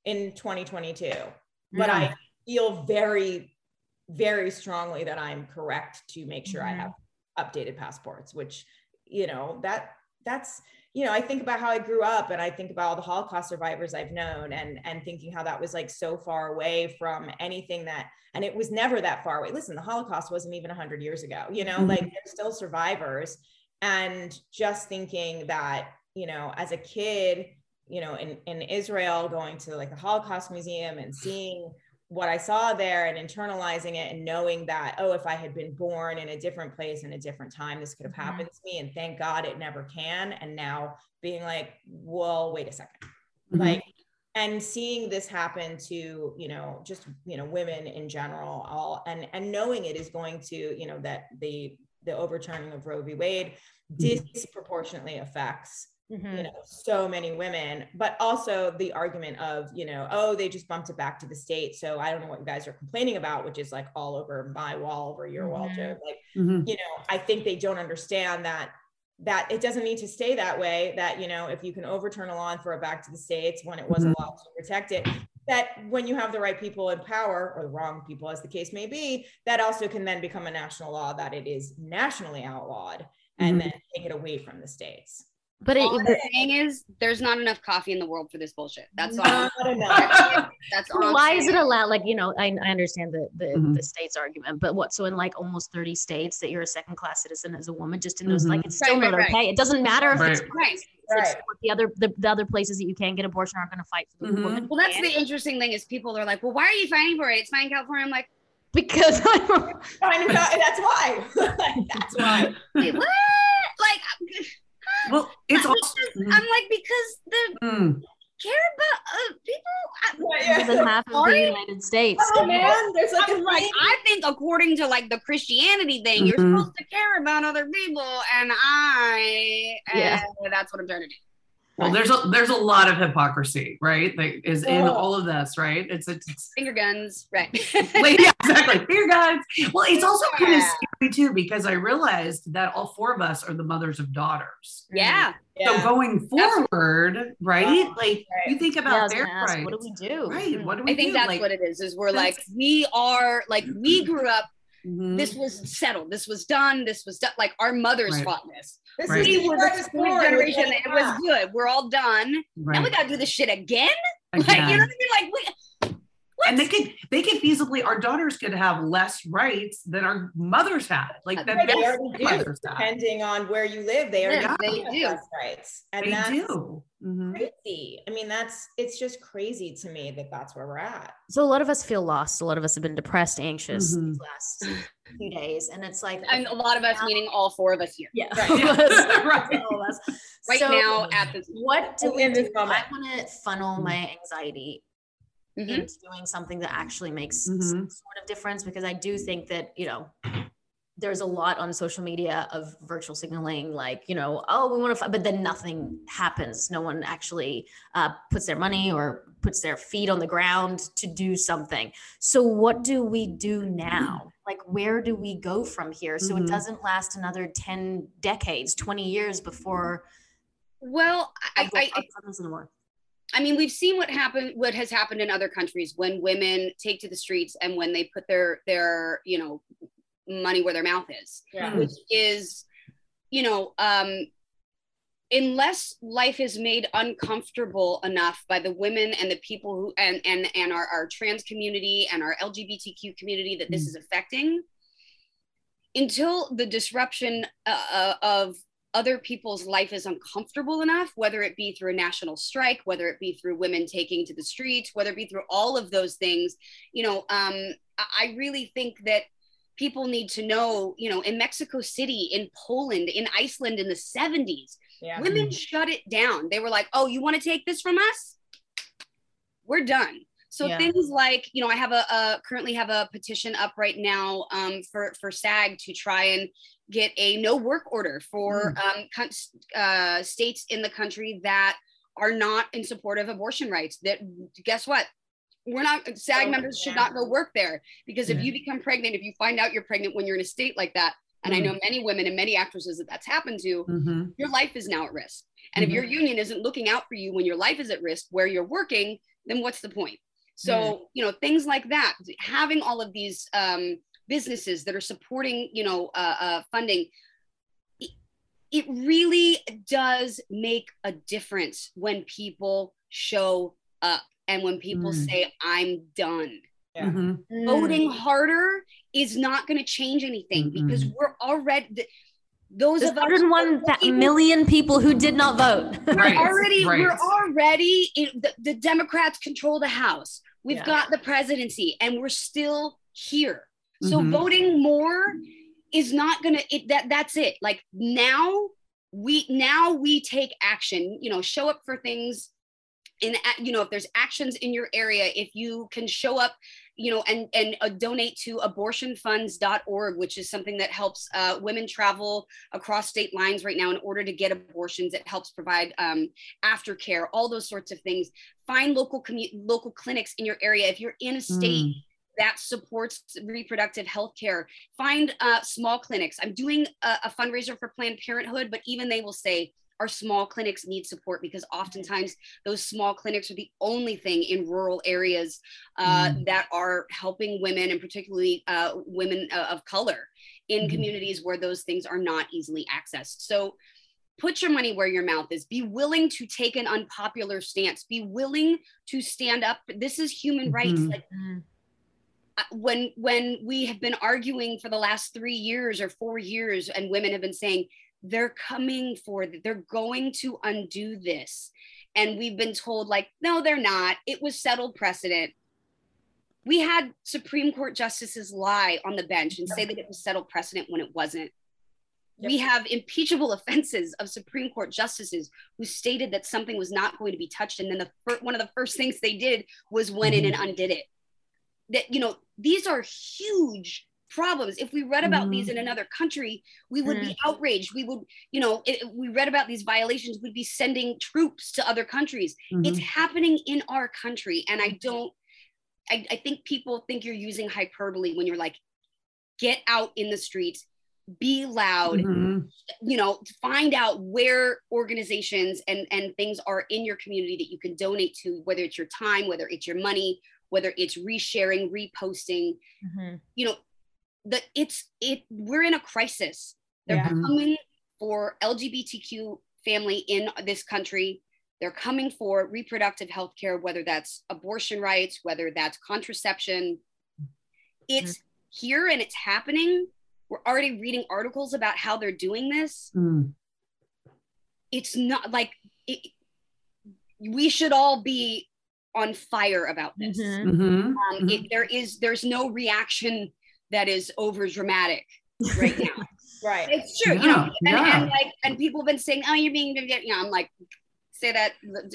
in 2022 but i feel very very strongly that i'm correct to make sure i Mhm. have updated passports which you know that that's you know i think about how i grew up and i think about all the holocaust survivors i've known and and thinking how that was like so far away from anything that and it was never that far away listen the holocaust wasn't even 100 years ago you know Mhm. like there's still survivors and just thinking that you know as a kid you know in in israel going to like the holocaust museum and seeing what I saw there and internalizing it and knowing that, oh, if I had been born in a different place in a different time, this could have Mhm. happened to me. And thank God it never can. And now being like, well, wait a 2nd Mhm. Like, and seeing this happen to, you know, just, you know, women in general, all and and knowing it is going to, you know, that the the overturning of Roe v. Wade Mhm. disproportionately affects Mhm. you know so many women but also the argument of you know oh they just bumped it back to the state so i don't know what you guys are complaining about which is like all over my wall over your wall Mhm. joe like Mhm. you know i think they don't understand that that it doesn't need to stay that way that you know if you can overturn a law and throw it back to the states when it was a law to protect it that when you have the right people in power or the wrong people as the case may be that also can then become a national law that it is nationally outlawed and Mhm. then take it away from the states But it, the, I'm is, there's not enough coffee in the world for this bullshit. That's all. not enough That's all. Why is it saying. allowed? Like, you know, I, I understand the the, Mhm. the state's argument, but what? So in like almost thirty states that you're a second class citizen as a woman, just in those, like, Mhm. it's still Right, not right, right. okay. It doesn't matter if it's Right. Right. it's just Right. the other the, the other places that you can get abortion aren't going to fight for the Mhm. woman. Well, that's can. the interesting thing is people are like, well, why are you fighting for it? It's fine in California. I'm like, because I'm Fine, and fa- that's why. that's why. wait, what? Like, Well, it's I'm also I'm like, because the Mm. care about uh, people. I, Yeah, more than half of the Sorry? United States. Oh man, there's like a I'm like. I think according to like the Christianity thing, you're Mhm. supposed to care about other people, and I, Yeah. and that's what I'm trying to do. Well, there's a there's a lot of hypocrisy, right? That is in Oh. all of this, right? It's it's Finger guns, right? like, yeah, exactly. Dear guys. Well, it's also kind of scary too because I realized that all four of us are the mothers of daughters. yeah. Mm-hmm. So Yeah. going forward, right? Oh, like right. you think about was their gonna ask, rights, what do we do? right? What do we I think do? that's like, what it is. Is we're like we are like we grew up. Mhm. This was settled. This was done. This was done. Like our mothers Right. fought this. This Right. is We were the the first first born generation. It was good. We're all done. right. Now we gotta do this shit again. Like you know what I mean? Like we. What? and they could they could feasibly our daughters could have less rights than our mothers had like that Right, they their already do. mothers had. Depending on where you live, they are Yeah, they have do. rights, and they that's do Mhm. crazy. I mean, that's it's just crazy to me that that's where we're at. So a lot of us feel lost. A lot of us have been depressed, anxious Mhm. these last few days, and it's like And a lot of us, meaning all four of us here, yeah, Right. all of us, Right. all of us. right So now at this. what do we do? I want to funnel my anxiety Mhm. into doing something that actually makes Mhm. some sort of difference because I do think that, you know, there's a lot on social media of virtual signaling, like, you know, oh, we want to, but then nothing happens. No one actually uh, puts their money or puts their feet on the ground to do something. So, what do we do now? Like, where do we go from here so Mhm. it doesn't last another 10 decades, 20 years before Well, I, I, I, anymore? I mean, we've seen what happened, what has happened in other countries when women take to the streets and when they put their their you know money where their mouth is, Yeah. which is, you know, um, unless life is made uncomfortable enough by the women and the people who and and and our, our trans community and our LGBTQ community that this Mm. is affecting. until the disruption uh, uh, of other people's life is uncomfortable enough, whether it be through a national strike, whether it be through women taking to the streets, whether it be through all of those things, you know, um, I really think that people need to know, you know, in Mexico City, in Poland, in Iceland in the 70s, Yeah. women shut it down. They were like, oh, you want to take this from us? We're done. So Yeah. things like, you know, I have a, a currently have a petition up right now um, for for SAG to try and get a no work order for um, con- uh, states in the country that are not in support of abortion rights. That guess what? We're not SAG Oh, members should not go work there because if you become pregnant, if you find out you're pregnant when you're in a state like that, and I Mm. know many women and many actresses that that's happened to, Mhm. your life is now at risk. And if your union isn't looking out for you when your life is at risk where you're working, then what's the point? So, you know, things like that, having all of these um, businesses that are supporting, you know, uh, uh, funding, it, it really does make a difference when people show up and when people Mm. say, I'm done Yeah. Mhm. Mm. voting harder is not going to change anything because we're already th- those There's of us 101 people- million people who did not vote. Right. already right. we're already in, the, the democrats control the house we've Yeah. got the presidency and we're still here so Mhm. voting more is not gonna it that that's it like now we now we take action you know show up for things in a- you know if there's actions in your area if you can show up you know and and uh, donate to abortionfunds.org which is something that helps uh, women travel across state lines right now in order to get abortions it helps provide um, aftercare all those sorts of things find local commu- local clinics in your area if you're in a state Mm. that supports reproductive health care. Find uh, small clinics. I'm doing a, a fundraiser for Planned Parenthood, but even they will say our small clinics need support because oftentimes those small clinics are the only thing in rural areas uh, Mm. that are helping women and particularly uh, women uh, of color in Mhm. communities where those things are not easily accessed. So put your money where your mouth is be willing to take an unpopular stance be willing to stand up this is human rights Mhm. like uh, when when we have been arguing for the last three years or four years and women have been saying they're coming for th- they're going to undo this. And we've been told like no they're not. It was settled precedent. We had supreme court justices lie on the bench and say that it was settled precedent when it wasn't. We have impeachable offenses of supreme court justices who stated that something was not going to be touched. And then the fir- one of the first things they did was went in and mm-hmm. undid it. That you know these are huge problems if we read about these in another country we would be outraged we would you know we read about these violations we'd be sending troops to other countries it's Mhm. happening in our country and i don't I, I think people think you're using hyperbole when you're like get out in the streets be loud Mhm. you know find out where organizations and and things are in your community that you can donate to whether it's your time whether it's your money whether it's resharing reposting Mhm. you know the it's it we're in a crisis they're Yeah. Coming for lgbtq family in this country they're coming for reproductive health care whether that's abortion rights whether that's contraception it's here and it's happening we're already reading articles about how they're doing this Mm. it's not like it, we should all be on fire about this Mhm. Mhm. um, it, there is there's no reaction that is over dramatic right now. Right. it's true you know and, yeah. and like and people have been saying oh you're being you know i'm like say that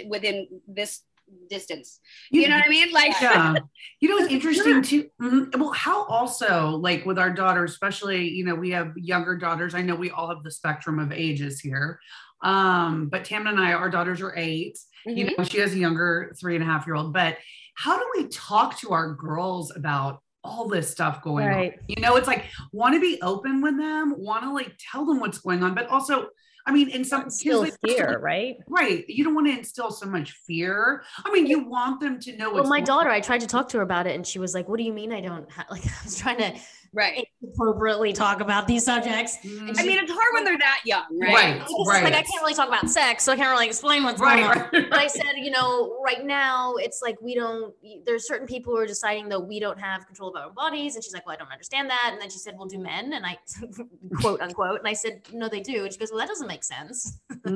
within this distance. You know what i mean? Like yeah. You know it's interesting too? Mhm. well how also like with our daughters especially you know we have younger daughters. I know we all have the spectrum of ages here. Um but tam and i our daughters are 8 you Mhm. know she has a younger three and a half year old. But how do we talk to our girls about all this stuff going Right. on you know it's like want to be open with them want to like tell them what's going on but also i mean in some Still kids, fear, right? right you don't want to instill so much fear i mean you want them to know Well, my daughter, I tried to talk to her about it, and she was like, "What do you mean I don't have?" Like, I was trying to right appropriately talk about these subjects. Mm. I mean, it's hard when they're that young, right? Right. Because Right. like I can't really talk about sex, so I can't really explain what's going on. right, right. But I said, you know, right now it's like we don't. There's certain people who are deciding that we don't have control of our bodies, and she's like, "Well, I don't understand that." And then she said, "Well, do men?" And I, quote unquote, and I said, "No, they do." And she goes, "Well, that doesn't make sense."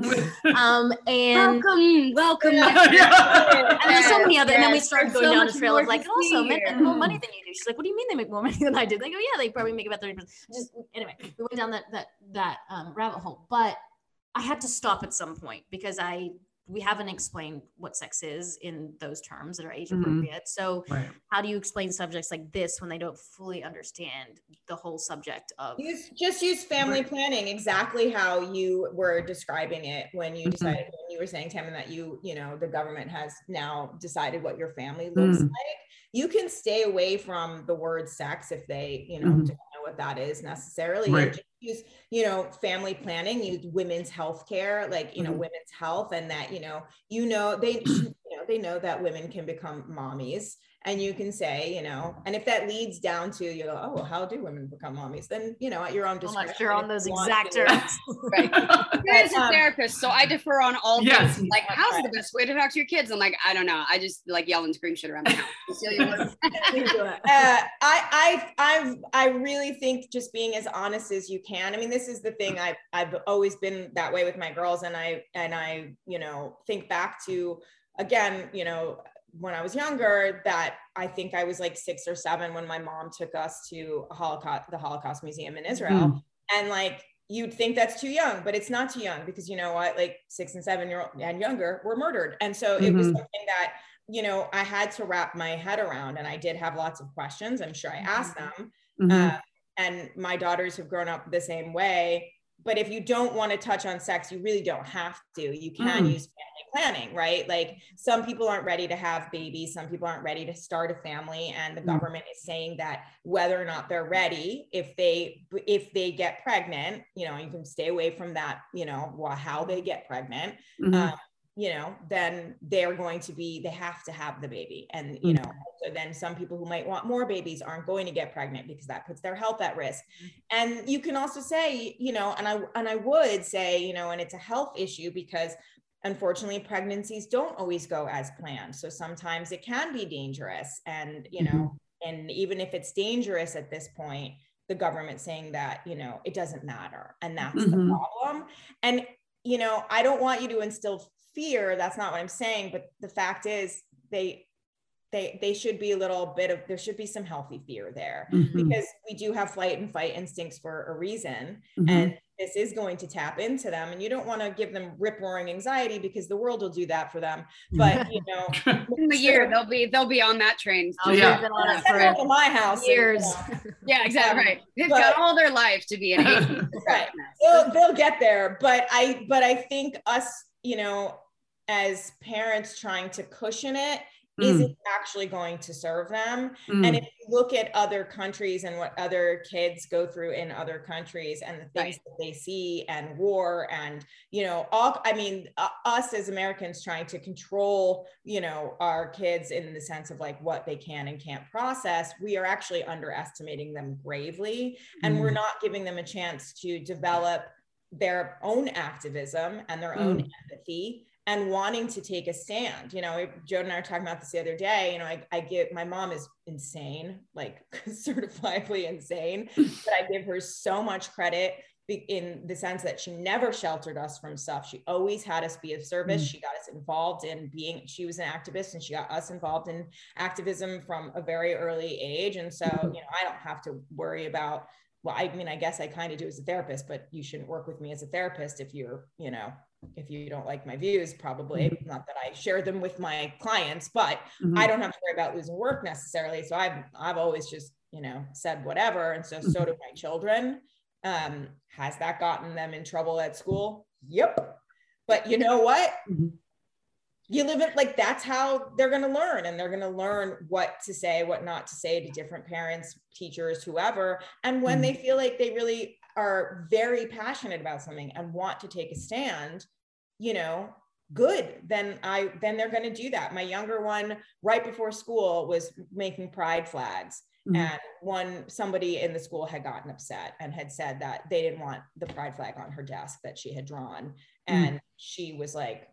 Um, and Welcome, welcome. Yeah, yeah. and there's so many other. And then we Yes, started going so down much the trail of like, to also men make more money than you do. She's like, what do you mean they make more money than I do? They go, yeah, they probably make about thirty percent. Just anyway, we went down that that that um, rabbit hole. But I had to stop at some point because I we haven't explained what sex is in those terms that are age Mhm. appropriate. So Right. how do you explain subjects like this when they don't fully understand the whole subject of? Use just use family planning exactly how you were describing it when you Mhm. decided when you were saying Tammin that you you know the government has now decided what your family looks Mm. like. You can stay away from the word sex if they you know Mhm. don't know what that is necessarily. Right. just use you know family planning. Use women's health care like you know Mhm. women's health and that you know you know they you they know that women can become mommies and you can say, you know, and if that leads down to you go, oh, well, how do women become mommies? Then you know, at your own I'm discretion. not sure on those you exact to. terms. Right. As a um, therapist, so I defer on all Yes. things. Like, how's right. the best way to talk to your kids? I'm like, I don't know. I just like yell and scream shit around my house. Uh, I, I, I, I really think just being as honest as you can. I mean, this is the thing. I've, I've always been that way with my girls, and I, and I, you know, think back to, again, you know, when I was younger, that I think I was like six or seven when my mom took us to Holocaust, the Holocaust Museum in Israel, and like you'd think that's too young, but it's not too young because you know what, like six and seven year old and younger were murdered, and so it was Mhm. something that you know I had to wrap my head around, and I did have lots of questions. I'm sure I asked them, Mhm. uh, and my daughters have grown up the same way. But if you don't want to touch on sex, you really don't have to. You can Mm. use family planning, right? Like some people aren't ready to have babies, some people aren't ready to start a family, and the Mm. government is saying that whether or not they're ready, if they if they get pregnant, you know, you can stay away from that, you know, wha- how they get pregnant Mhm. um, you know, then they're going to be, they have to have the baby. And, you know, mm-hmm. so then some people who might want more babies aren't going to get pregnant because that puts their health at risk. Mm-hmm. And you can also say, you know, and I, and I would say, you know, and it's a health issue because unfortunately pregnancies don't always go as planned. So sometimes it can be dangerous. And, you know, mm-hmm. and even if it's dangerous at this point, the government saying that, you know, it doesn't matter. And that's the Mhm. problem. And, you know, I don't want you to instill fear. That's not what I'm saying. But the fact is they, they, they should be a little bit of, there should be some healthy fear there Mhm. because we do have flight and fight instincts for a reason. Mhm. And this is going to tap into them. And you don't want to give them rip roaring anxiety because the world will do that for them. But, you know, in the year they'll be they'll be on that train. Oh, Yeah. we've on it send for my house. and, you years. know, Yeah, exactly. Um, Right. They've but- got all their life to be an. Right. they'll, they'll get there but i but i think us you know as parents trying to cushion it, is it Mm. not actually going to serve them Mm. and if you look at other countries and what other kids go through in other countries and the things Right. that they see and war and you know all i mean uh, us as americans trying to control you know our kids in the sense of like what they can and can't process we are actually underestimating them gravely and we're Mm. not giving them a chance to develop their own activism and their own empathy and wanting to take a stand. You know, Joe and I were talking about this the other day. You know, I, I give my mom is insane, like certifiably insane, but I give her so much credit in the sense that she never sheltered us from stuff. She always had us be of service. Mm. She got us involved in being, she was an activist and she got us involved in activism from a very early age. And so, you know, I don't have to worry about, well, I mean, I guess I kind of do as a therapist, but you shouldn't work with me as a therapist if you're, you know, if you don't like my views, probably not that I share them with my clients, but Mhm. I don't have to worry about losing work necessarily. So I've I've always just you know said whatever, and so so do my children. Um, has that gotten them in trouble at school? Yep. But you know what? Mhm. You live it like that's how they're going to learn, and they're going to learn what to say, what not to say to different parents, teachers, whoever. And when Mhm. they feel like they really are very passionate about something and want to take a stand, you know, good then i then they're going to do that my younger one right before school was making pride flags Mhm. And one somebody in the school had gotten upset and had said that they didn't want the pride flag on her desk that she had drawn. And she was like,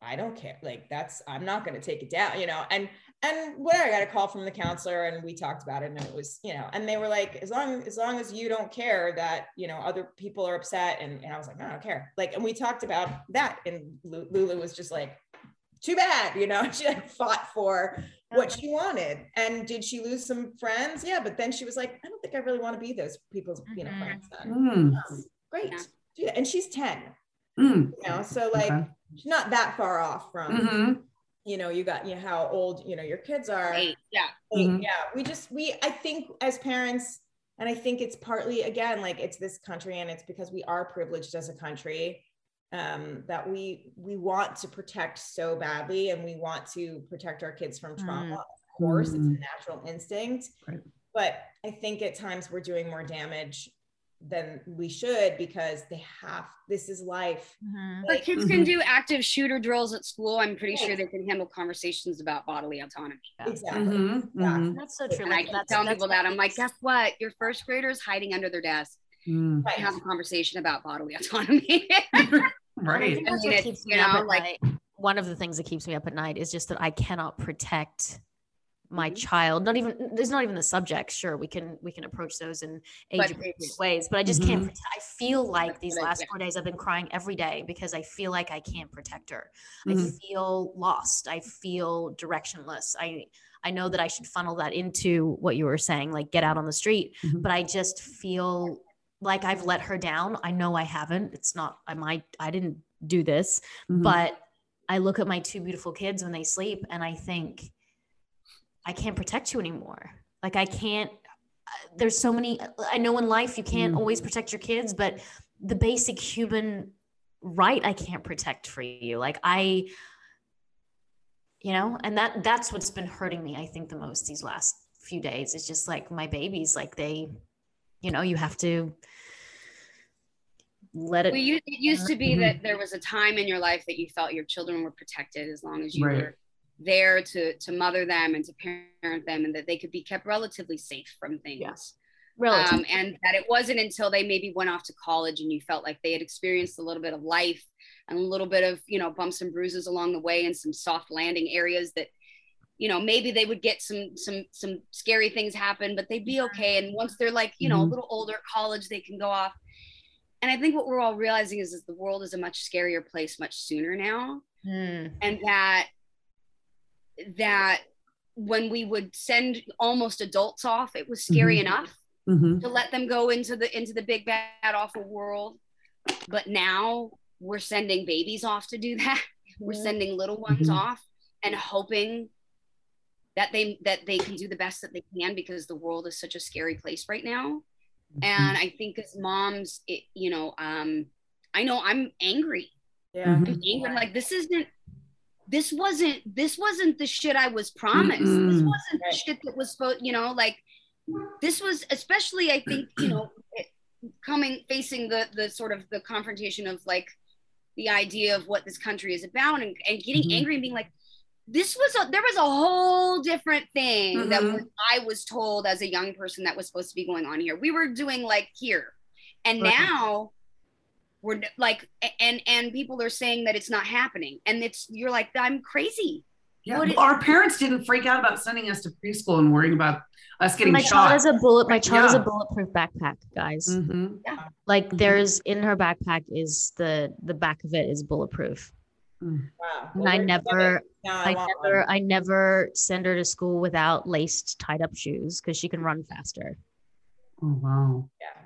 I don't care. Like that's I'm not gonna take it down, you know. And and whatever, I got a call from the counselor and we talked about it and it was, you know, and they were like, as long as long as you don't care that, you know, other people are upset. And, and I was like, I don't care. Like, and we talked about that. And Lu- Lulu was just like, too bad, you know, she like fought for what she wanted. And did she lose some friends? Yeah, but then she was like, I don't think I really want to be those people's, you know, friends then. Mm, Um, great. Yeah. And she's 10, mm, you know, so like okay. she's not that far off from, Mhm. You know, you got, you know, how old, you know, your kids are. Eight. Yeah. Like, Mhm. yeah we just we i think as parents and i think it's partly again like it's this country and it's because we are privileged as a country um that we we want to protect so badly and we want to protect our kids from trauma Mm. of course it's a Mm. natural instinct Right. but i think at times we're doing more damage than we should because they have this is life Mhm. But Like, kids Mhm. can do active shooter drills at school. I'm pretty sure they can handle conversations about bodily autonomy. exactly Mhm. Yeah. Mhm. That's so true. And I Like, keep telling people that. I'm like, guess what? Your first grader is hiding under their desk Mm. right. have a conversation about bodily autonomy. And I Right. I that's mean, what keeps you me up know, at like- night. One of the things that keeps me up at night is just that I cannot protect my Mhm. child. Not even there's not even the subject. Sure, we can we can approach those in age appropriate ways, but I just can't. Mhm. Protect, I feel like these last four days I've been crying every day because I feel like I can't protect her. I Mhm. feel lost. I feel directionless. I I know that I should funnel that into what you were saying, like get out on the street, Mhm. but I just feel like I've let her down. I know I haven't. It's not I might I didn't do this, Mhm. but I look at my two beautiful kids when they sleep and I think I can't protect you anymore. Like I can't uh, there's so many I know in life you can't Mm. always protect your kids, but the basic human right I can't protect for you. Like I you know, and that that's what's been hurting me I think the most these last few days. It's just like my babies like they you know, you have to let it Well, you, it used to be Mhm. that there was a time in your life that you felt your children were protected as long as you Right. were there to to mother them and to parent them, and that they could be kept relatively safe from things. Yes. Um, and that it wasn't until they maybe went off to college and you felt like they had experienced a little bit of life and a little bit of you know bumps and bruises along the way and some soft landing areas that you know maybe they would get some some some scary things happen but they'd be okay and once they're like you know a Mhm. little older at college they can go off and i think what we're all realizing is that the world is a much scarier place much sooner now Mm. and that that when we would send almost adults off it was scary Mhm. enough Mhm. to let them go into the into the big bad awful world but now we're sending babies off to do that we're sending little ones Mhm. off and hoping that they that they can do the best that they can because the world is such a scary place right now and i think as moms it, you know um i know i'm angry yeah Mhm. i'm angry I'm like this isn't this wasn't this wasn't the shit i was promised this Mm-mm. wasn't the shit that was supposed you know like this was especially i think you know it, coming facing the the sort of the confrontation of like the idea of what this country is about and, and getting Mhm. angry and being like this was a, there was a whole different thing that Mhm. was, i was told as a young person that was supposed to be going on here we were doing like here and Right. now we're like and and people are saying that it's not happening and it's you're like i'm crazy Yeah. What it- Our parents didn't freak out about sending us to preschool and worrying about us getting my shot. child has a bullet my child has a bulletproof backpack guys Mhm. like Mhm. there's in her backpack is the the back of it is bulletproof wow and i never now i want never one. i never send her to school without laced tied up shoes because she can run faster Oh wow. yeah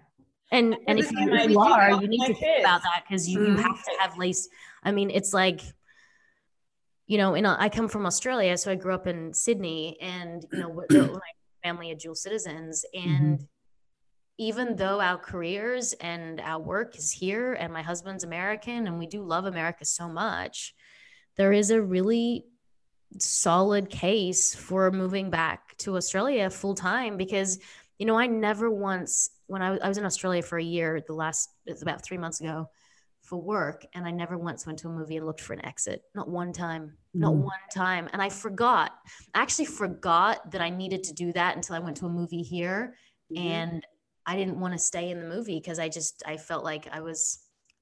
and and if you, you are you need to think about that because you, you Mhm. have to have lace i mean it's like you know in a, i come from australia so i grew up in sydney and you know my family are dual citizens and even though our careers and our work is here and my husband's american and we do love america so much there is a really solid case for moving back to australia full time because you know i never once when I was, I was in australia for a year the last it's about three months ago for work and I never once went to a movie and looked for an exit. Not one time. Not Mm. one time. And I forgot. I actually forgot that I needed to do that until I went to a movie here Mm-hmm. and I didn't want to stay in the movie because I just I felt like I was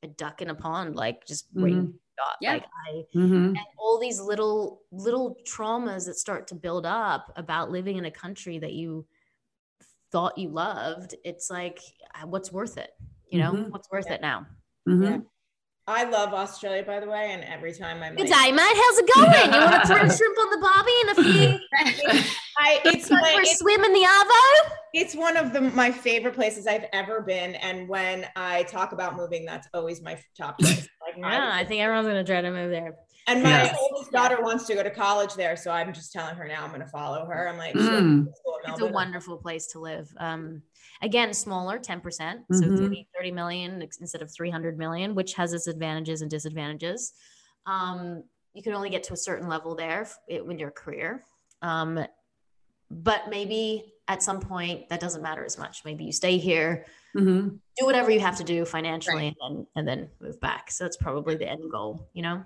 a duck in a pond, like just waiting. be. Yeah. Like I Mhm. and all these little little traumas that start to build up about living in a country that you thought you loved. It's like uh, what's worth it? You know, Mhm. what's worth it now? Mhm. I love Australia, by the way, and every time I'm Good like, day, mate. How's it going? You want to throw shrimp on the barbie and a few I, it's go my, for a swim in the Arvo? it's one of the my favorite places I've ever been, and when I talk about moving, that's always my top choice. Like, I- I think everyone's gonna try to move there. and my Yes. oldest daughter wants to go to college there, so I'm just telling her now I'm going to follow her. I'm like, Mm. She'll go to school in It's a wonderful place to live. Um, again, smaller, 10%. So Mhm. 30, 30 million instead of 300 million, which has its advantages and disadvantages. Um, you can only get to a certain level there in your career. Um, but maybe at some point that doesn't matter as much. Maybe you stay here, Mhm. do whatever you have to do financially, and, then, and then move back. So that's probably the end goal, you know?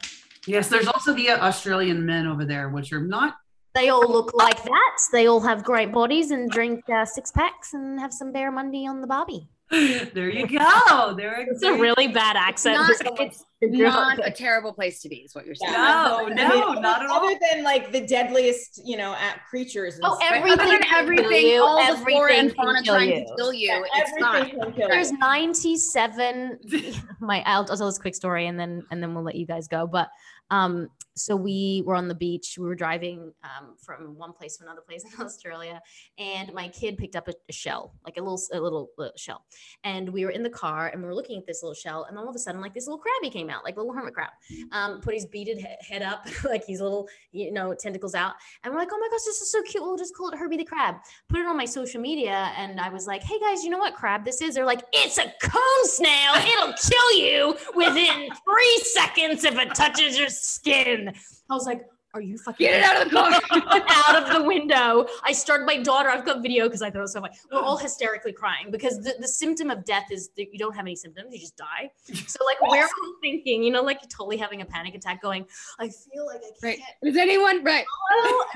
Yes, there's also the uh, Australian men over there, which are not. They all look like that. They all have great bodies and drink uh, six packs and have some bear Monday on the Barbie. There you go. There It's a really bad accent. Not, it's not a terrible place to be, is what you're saying. No, I no, mean, not at all. Other than like the deadliest, you know, at creatures. And Oh, everything Other than everything, you, all the everything flora and fauna trying you. to kill you. Yeah, it's not. everything can kill There's you. 97. My I'll, I'll tell this quick story and then and then we'll let you guys go. But um, so we were on the beach. We were driving um, from one place to another place in Australia, and my kid picked up a, a shell, like a little a little, little shell, and we were in the car and we were looking at this little shell, and all of a sudden, like this little crabby came out, like little hermit crab, um, put his beaded he- head up, like his little you know tentacles out, and we're like, oh my gosh, this is so cute. We'll just call it Herbie the crab. Put it on my social media, and I was like, hey guys, you know what crab this is? They're like, it's a cone snail. It'll kill you within three seconds if it touches your skin. I was like, are you fucking Get it out of the car. out of the window. I started my daughter. I've got video because I thought it was so funny. We're all hysterically crying because the, the symptom of death is that you don't have any symptoms, you just die. So like we're all thinking, you know, like you're totally having a panic attack, going, I feel like I can't Right. Is anyone right?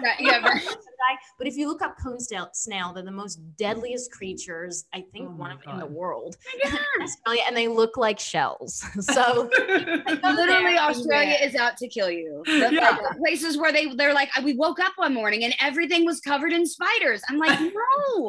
Right, yeah, right. but if you look up cone snail, snail, they're the most deadliest creatures, I think, Oh one of in the world. Australia, and they look like shells. So Literally, Australia is out to kill you. That's Yeah. like the places where they they're like, we woke up one morning and everything was covered in spiders. I'm like, no.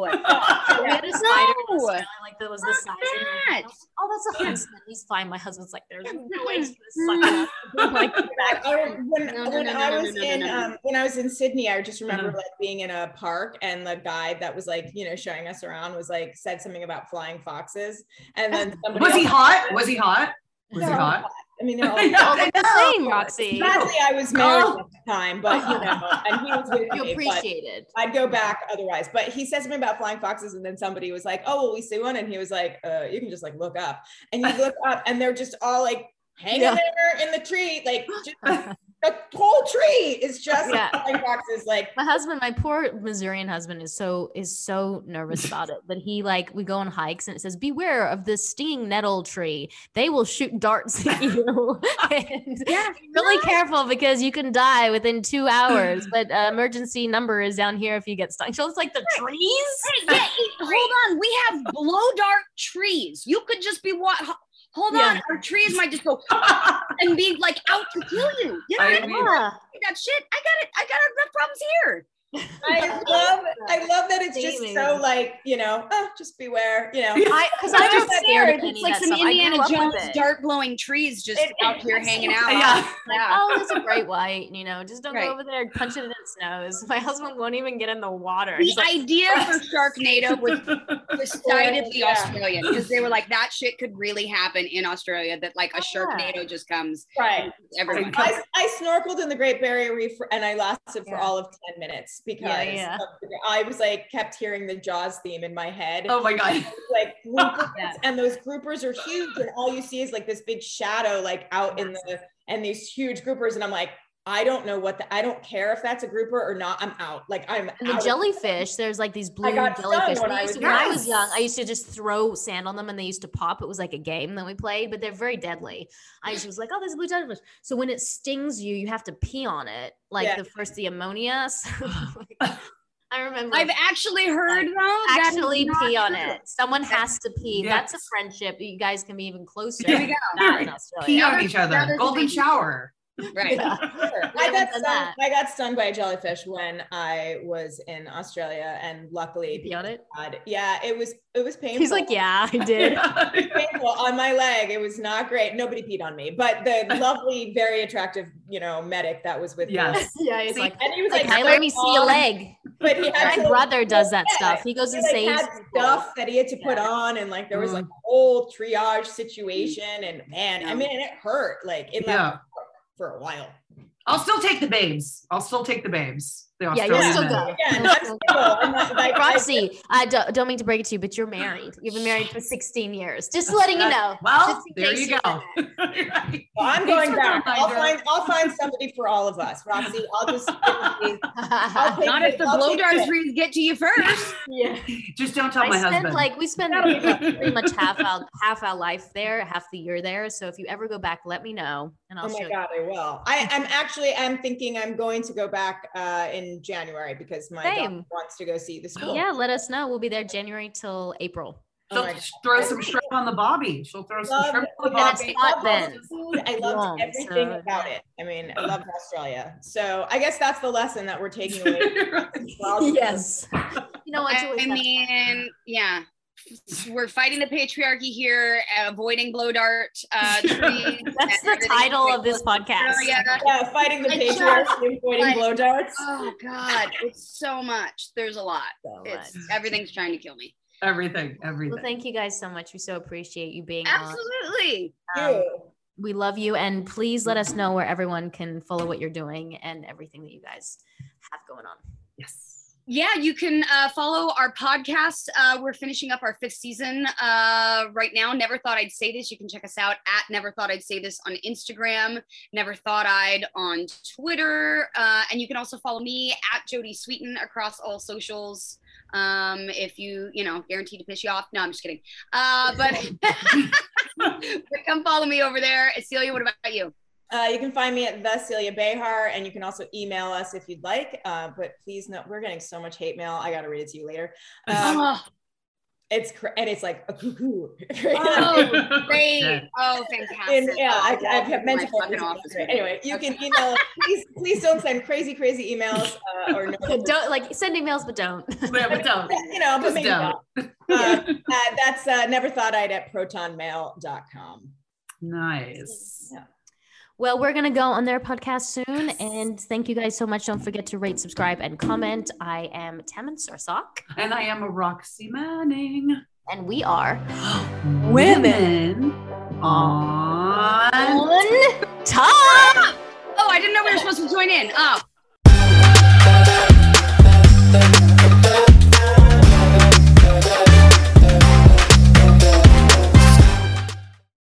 we had a spider No. Australia, like that was the Not size of me. Oh, that's a huntsman. He's fine. My husband's like, there's no way he's gonna suck it up. I'm like, get back. I, when No, no, when no, no, I was no, no, in no, no. um, when I was in Sydney, I just remember Uh-huh. like being in a park and the guide that was like you know showing us around was like said something about flying foxes, and then somebody Was he hot? Was he hot? Was he They're hot? I mean, they're all. Yeah, all I look the know. same, Roxy. Sadly, I was married Oh. at the time, but you know, and he was with You me. But appreciate it. I'd go back otherwise. But he said something about flying foxes, and then somebody was like, "Oh, will we see one?" And he was like, uh, "You can just like look up." And you look up, and they're just all like hanging Yeah. there in the tree, like just, the whole tree is just Yeah. foxes. Like, My husband, my poor Missourian husband, is so is so nervous about it. But he like we go on hikes and it says, "Beware of the stinging nettle tree. They will shoot darts at you." and Yeah. be really careful because you can die within two hours. But uh, emergency number is down here if you get stung. So it's like the trees. Yeah, hold on. We have blow dart trees. You could just be what? Hold Yeah. on. Our trees might just go and be like out to kill you. You know I what I mean? That shit. I got it. I got enough problems here. I love, I love that it's just so like, you know, oh, just beware, you know. I because I I was don't scared care. of any It's like some stuff. I grew Indiana up with Jones dart blowing trees just It- out here hanging out. Yeah. Yeah. Oh, it's a great white, you know, just don't Right. go over there and punch it in its nose. My husband won't even get in the water. The like, idea for Sharknado was decidedly Yeah. Australian because they were like that shit could really happen in Australia. That like a yeah. Sharknado just comes. Right. Everyone. I, I snorkeled in the Great Barrier Reef and I lasted for all of 10 minutes because yeah. the- I was like, kept hearing the Jaws theme in my head. Oh my god. Like, Yeah. and those groupers are huge, and all you see is like this big shadow, like out in the, and these huge groupers. And I'm like, I don't know what the, I don't care if that's a grouper or not. I'm out. Like I'm And the out. jellyfish, there's like these blue got jellyfish. when We I used to- was when I young. was young, I used to just throw sand on them and they used to pop. It was like a game that we played, but they're very deadly. I just was like, oh, there's a blue jellyfish. So when it stings you, you have to pee on it, like Yeah. the first the ammonia. So I remember I've actually heard though. actually pee on true. it. Someone has to pee. That's a friendship. You guys can be even closer. There we go. Pee on each other. Golden baby. shower. Right. Yeah. Sure. I got stung. I got stung by a jellyfish when I was in Australia, and luckily, on it. God, yeah, it was it was painful. He's like, yeah, I did. painful on my leg. It was not great. Nobody peed on me, but the lovely, very attractive, you know, medic that was with me. Yes. yeah, he's See, like, and he was like, like, "Hey, let me see your leg. But he had My to, brother does that Yeah. stuff. He goes he and like saves stuff that he had to put Yeah. on, and like there was like Mm. a whole triage situation, and man, I mean, it hurt. Like it Yeah. For a while. I'll still take the babes. I'll still take the babes. The Yeah, you'll Australian still men. go. Again, I'm still single. I'm not, like, Roxy, I don't, don't mean to break it to you, but you're married. You've been married for 16 years. Just letting you know. Well, there you you go. didn't. Well, I'm Thanks going back. I'll find I'll find somebody for all of us. Roxy, I'll just I'll take Not it. if the I'll blow take darts get to you first. yeah. Just don't tell I my spent husband. like we spent like, pretty much half our half our life there, half the year there. So if you ever go back, let me know and I'll Oh show my you. god, I will. I, I'm actually I'm thinking I'm going to go back uh, in January because my daughter Same. wants to go see the school. Yeah, let us know. We'll be there January till April. She'll Oh throw some shrimp on the bobby. She'll throw some Love- shrimp on the bobby. hot loved then. food. I loved Warm, everything so- about it. I mean, I loved Australia. So I guess that's the lesson that we're taking away. We're all just- Yes. You know what? I Joyce, mean, yeah. We're fighting the patriarchy here, avoiding blow dart uh, trees. That's the title of this podcast. Yeah. Yeah, fighting the I patriarchy avoiding like- blow darts. Oh God, it's so much. There's a lot. So It's much. everything's trying to kill me. everything, everything. Well, thank you guys so much. We so appreciate you being on. Absolutely. Um, we love you and please let us know where everyone can follow what you're doing and everything that you guys have going on yes. Yeah, you can uh, follow our podcast. Uh, we're finishing up our fifth season uh, right now. Never thought I'd say this. You can check us out at Never Thought I'd Say This on Instagram. Never Thought I'd on Twitter, uh, and you can also follow me at Jodie Sweetin across all socials. Um, if you, you know, guaranteed to piss you off. No, I'm just kidding. Uh, but, but come follow me over there. Celia, what about you? Uh, you can find me at the Celia Behar, and you can also email us if you'd like. Uh, but please note, we're getting so much hate mail. I got to read it to you later. Um, it's cr- and it's like a cuckoo. Oh, great. Oh, fantastic. And, yeah, Oh, I, love I've meant to. Anyway, you can email. please, please don't send crazy, crazy emails uh, or no. don't like send emails but don't Yeah, but don't. You know, but Just maybe don't. not. Uh, uh, that's uh, never thought I'd at protonmail.com. Nice. Yeah. Well, we're going to go on their podcast soon. And thank you guys so much. Don't forget to rate, subscribe, and comment. I am Tamin Sarsak. And I am Roxy Manning. And we are Women on, on top. Oh, I didn't know we were supposed to join in. Oh.